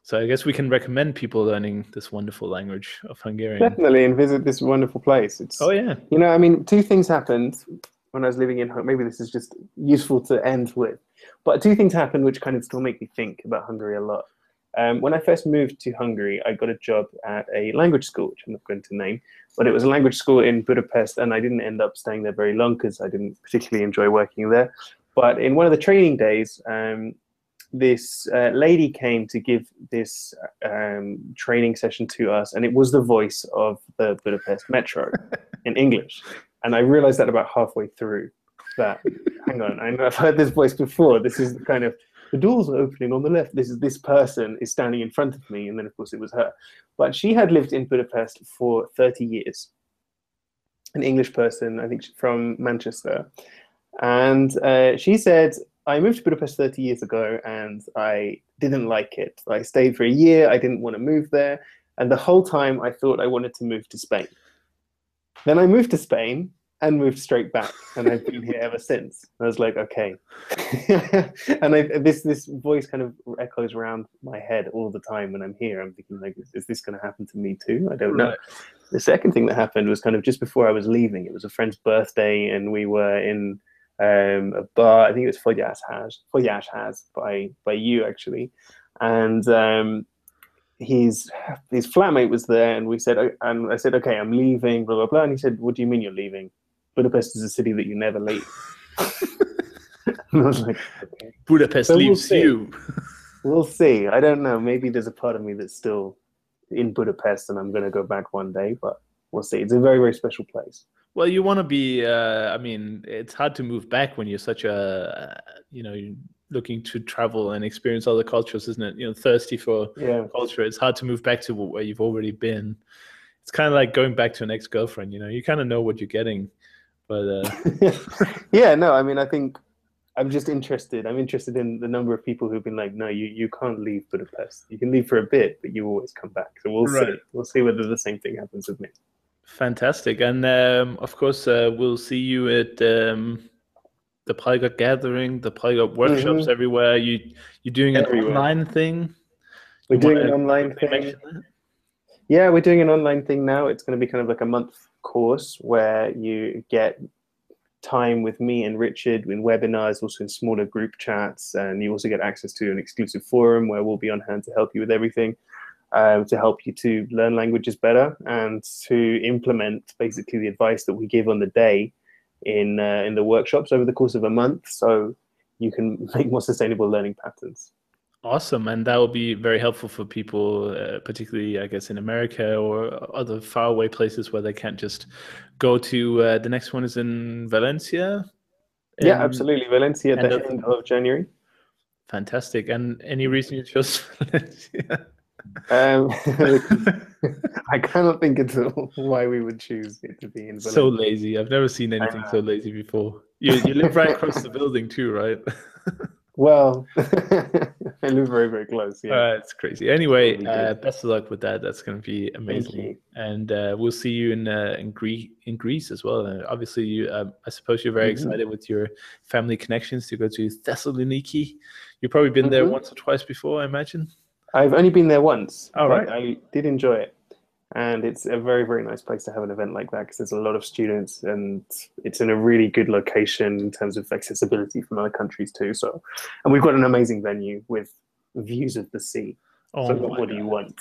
So I guess we can recommend people learning this wonderful language of Hungarian. Definitely, and visit this wonderful place. It's oh yeah. You know, I mean, two things happened when I was living in. Maybe this is just useful to end with, but two things happened which kind of still make me think about Hungary a lot. Um, when I first moved to Hungary, I got a job at a language school, which I'm not going to name, but it was a language school in Budapest, and I didn't end up staying there very long because I didn't particularly enjoy working there. But in one of the training days, um, this uh, lady came to give this um, training session to us, and it was the voice of the Budapest Metro *laughs* in English. And I realized that about halfway through that, hang on, I know I've heard this voice before. This is the kind of the doors are opening on the left. This is this person is standing in front of me, and then of course it was her. But she had lived in Budapest for 30 years. An English person, I think from Manchester, and uh, she said, "I moved to Budapest 30 years ago, and I didn't like it. I stayed for a year. I didn't want to move there, and the whole time I thought I wanted to move to Spain. Then I moved to Spain." And moved straight back and i've been here ever since. I was like okay. *laughs* And I, this this voice kind of echoes around my head all the time when i'm here. I'm thinking like is, is this going to happen to me too? I don't know. The second thing that happened was kind of just before i was leaving it was a friend's birthday and we were in um, a bar i think it was Fogyas has Fogasház by by you actually. And um, his his flatmate was there, and we said, and I said, okay, I'm leaving, blah blah blah. And he said, what do you mean you're leaving? Budapest is a city that you never leave. *laughs* *laughs* and I was like, okay. Budapest so leaves we'll you. we'll see. I don't know. Maybe there's a part of me that's still in Budapest, and I'm going to go back one day. But we'll see. It's a very very special place. Well, you want to be. Uh, I mean, it's hard to move back when you're such a, you know, looking to travel and experience other cultures, isn't it? You know, thirsty for yeah. culture. It's hard to move back to where you've already been. It's kind of like going back to an ex-girlfriend. You know, you kind of know what you're getting but uh... *laughs* yeah, no, I mean, I think I'm just interested. I'm interested in the number of people who've been like, no, you, you can't leave Budapest. You can leave for a bit, but you always come back. So we'll right. see. We'll see whether the same thing happens with me. Fantastic. And um, of course, uh, we'll see you at um, the Polyglot Gathering, the Polyglot workshops mm-hmm. everywhere. You, you're doing an everywhere. online thing? We're you doing an online thing. Yeah, we're doing an online thing now. It's going to be kind of like a month course where you get time with me and Richard in webinars, also in smaller group chats, and you also get access to an exclusive forum where we'll be on hand to help you with everything, uh, to help you to learn languages better and to implement basically the advice that we give on the day in uh, in the workshops over the course of a month, so you can *laughs* make more sustainable learning patterns. Awesome, and that will be very helpful for people, uh, particularly, I guess, in America or other faraway places where they can't just go to. Uh, the next one is in Valencia. Yeah, absolutely, Valencia at the end of January. Fantastic, and any reason you chose *laughs* Valencia? Um, *laughs* *laughs* I cannot think at all why we would choose it to be in. Valencia. So lazy! I've never seen anything so lazy before. You you live right across the building too, right? Well, *laughs* I live very, very close. Yeah, uh, it's crazy. Anyway, uh, best of luck with that. That's going to be amazing. And uh, we'll see you in uh, in Greece in Greece as well. And obviously, you um, I suppose you're very mm-hmm. excited with your family connections to go to Thessaloniki. You've probably been mm-hmm. there once or twice before, I imagine. I've only been there once. All right. I did enjoy it and it's a very very nice place to have an event like that because there's a lot of students and it's in a really good location in terms of accessibility from other countries too. So and we've got an amazing venue with views of the sea. Oh so what God. do you want?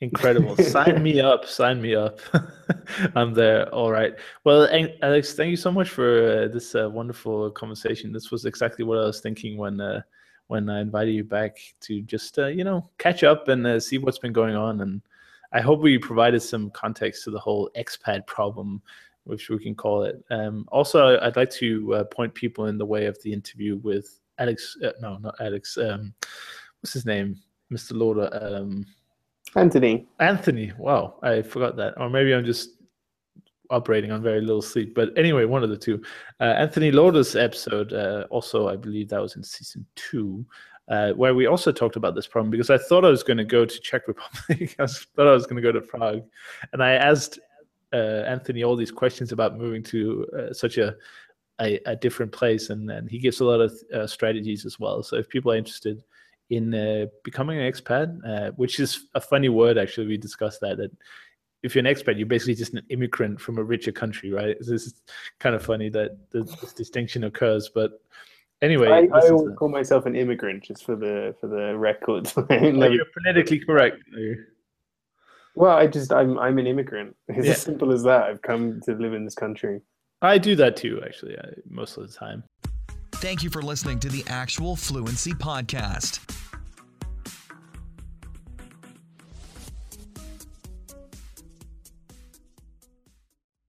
Incredible. *laughs* Sign me up sign me up. *laughs* I'm there. All right. Well alex thank you so much for uh, this uh, wonderful conversation. This was exactly what i was thinking when uh, when i invited you back to just uh, you know catch up and uh, see what's been going on and I hope we provided some context to the whole expat problem, which we can call it. Um, also, I'd like to uh, point people in the way of the interview with Alex. Uh, no, not Alex. Um, what's his name? Mr. Lauder. Um, Anthony. Anthony. Wow, I forgot that. Or maybe I'm just operating on very little sleep. But anyway, one of the two. Uh, Anthony Lauder's episode, uh, also, I believe that was in season two, uh, where we also talked about this problem because I thought I was going to go to Czech Republic. *laughs* I thought I was going to go to Prague, and I asked uh, Anthony all these questions about moving to uh, such a, a, a different place, and, and he gives a lot of uh, strategies as well. So if people are interested in uh, becoming an expat, which is a funny word actually, we discussed that that if you're an expat, you're basically just an immigrant from a richer country, right? This is kind of funny that this distinction occurs, but Anyway, I, I will call myself an immigrant just for the for the record. *laughs* Oh, like, you're phonetically correct. Well, I just I'm I'm an immigrant. *laughs* It's yeah. as simple as that. I've come to live in this country. I do that too, actually, most of the time. Thank you for listening to the Actual Fluency Podcast.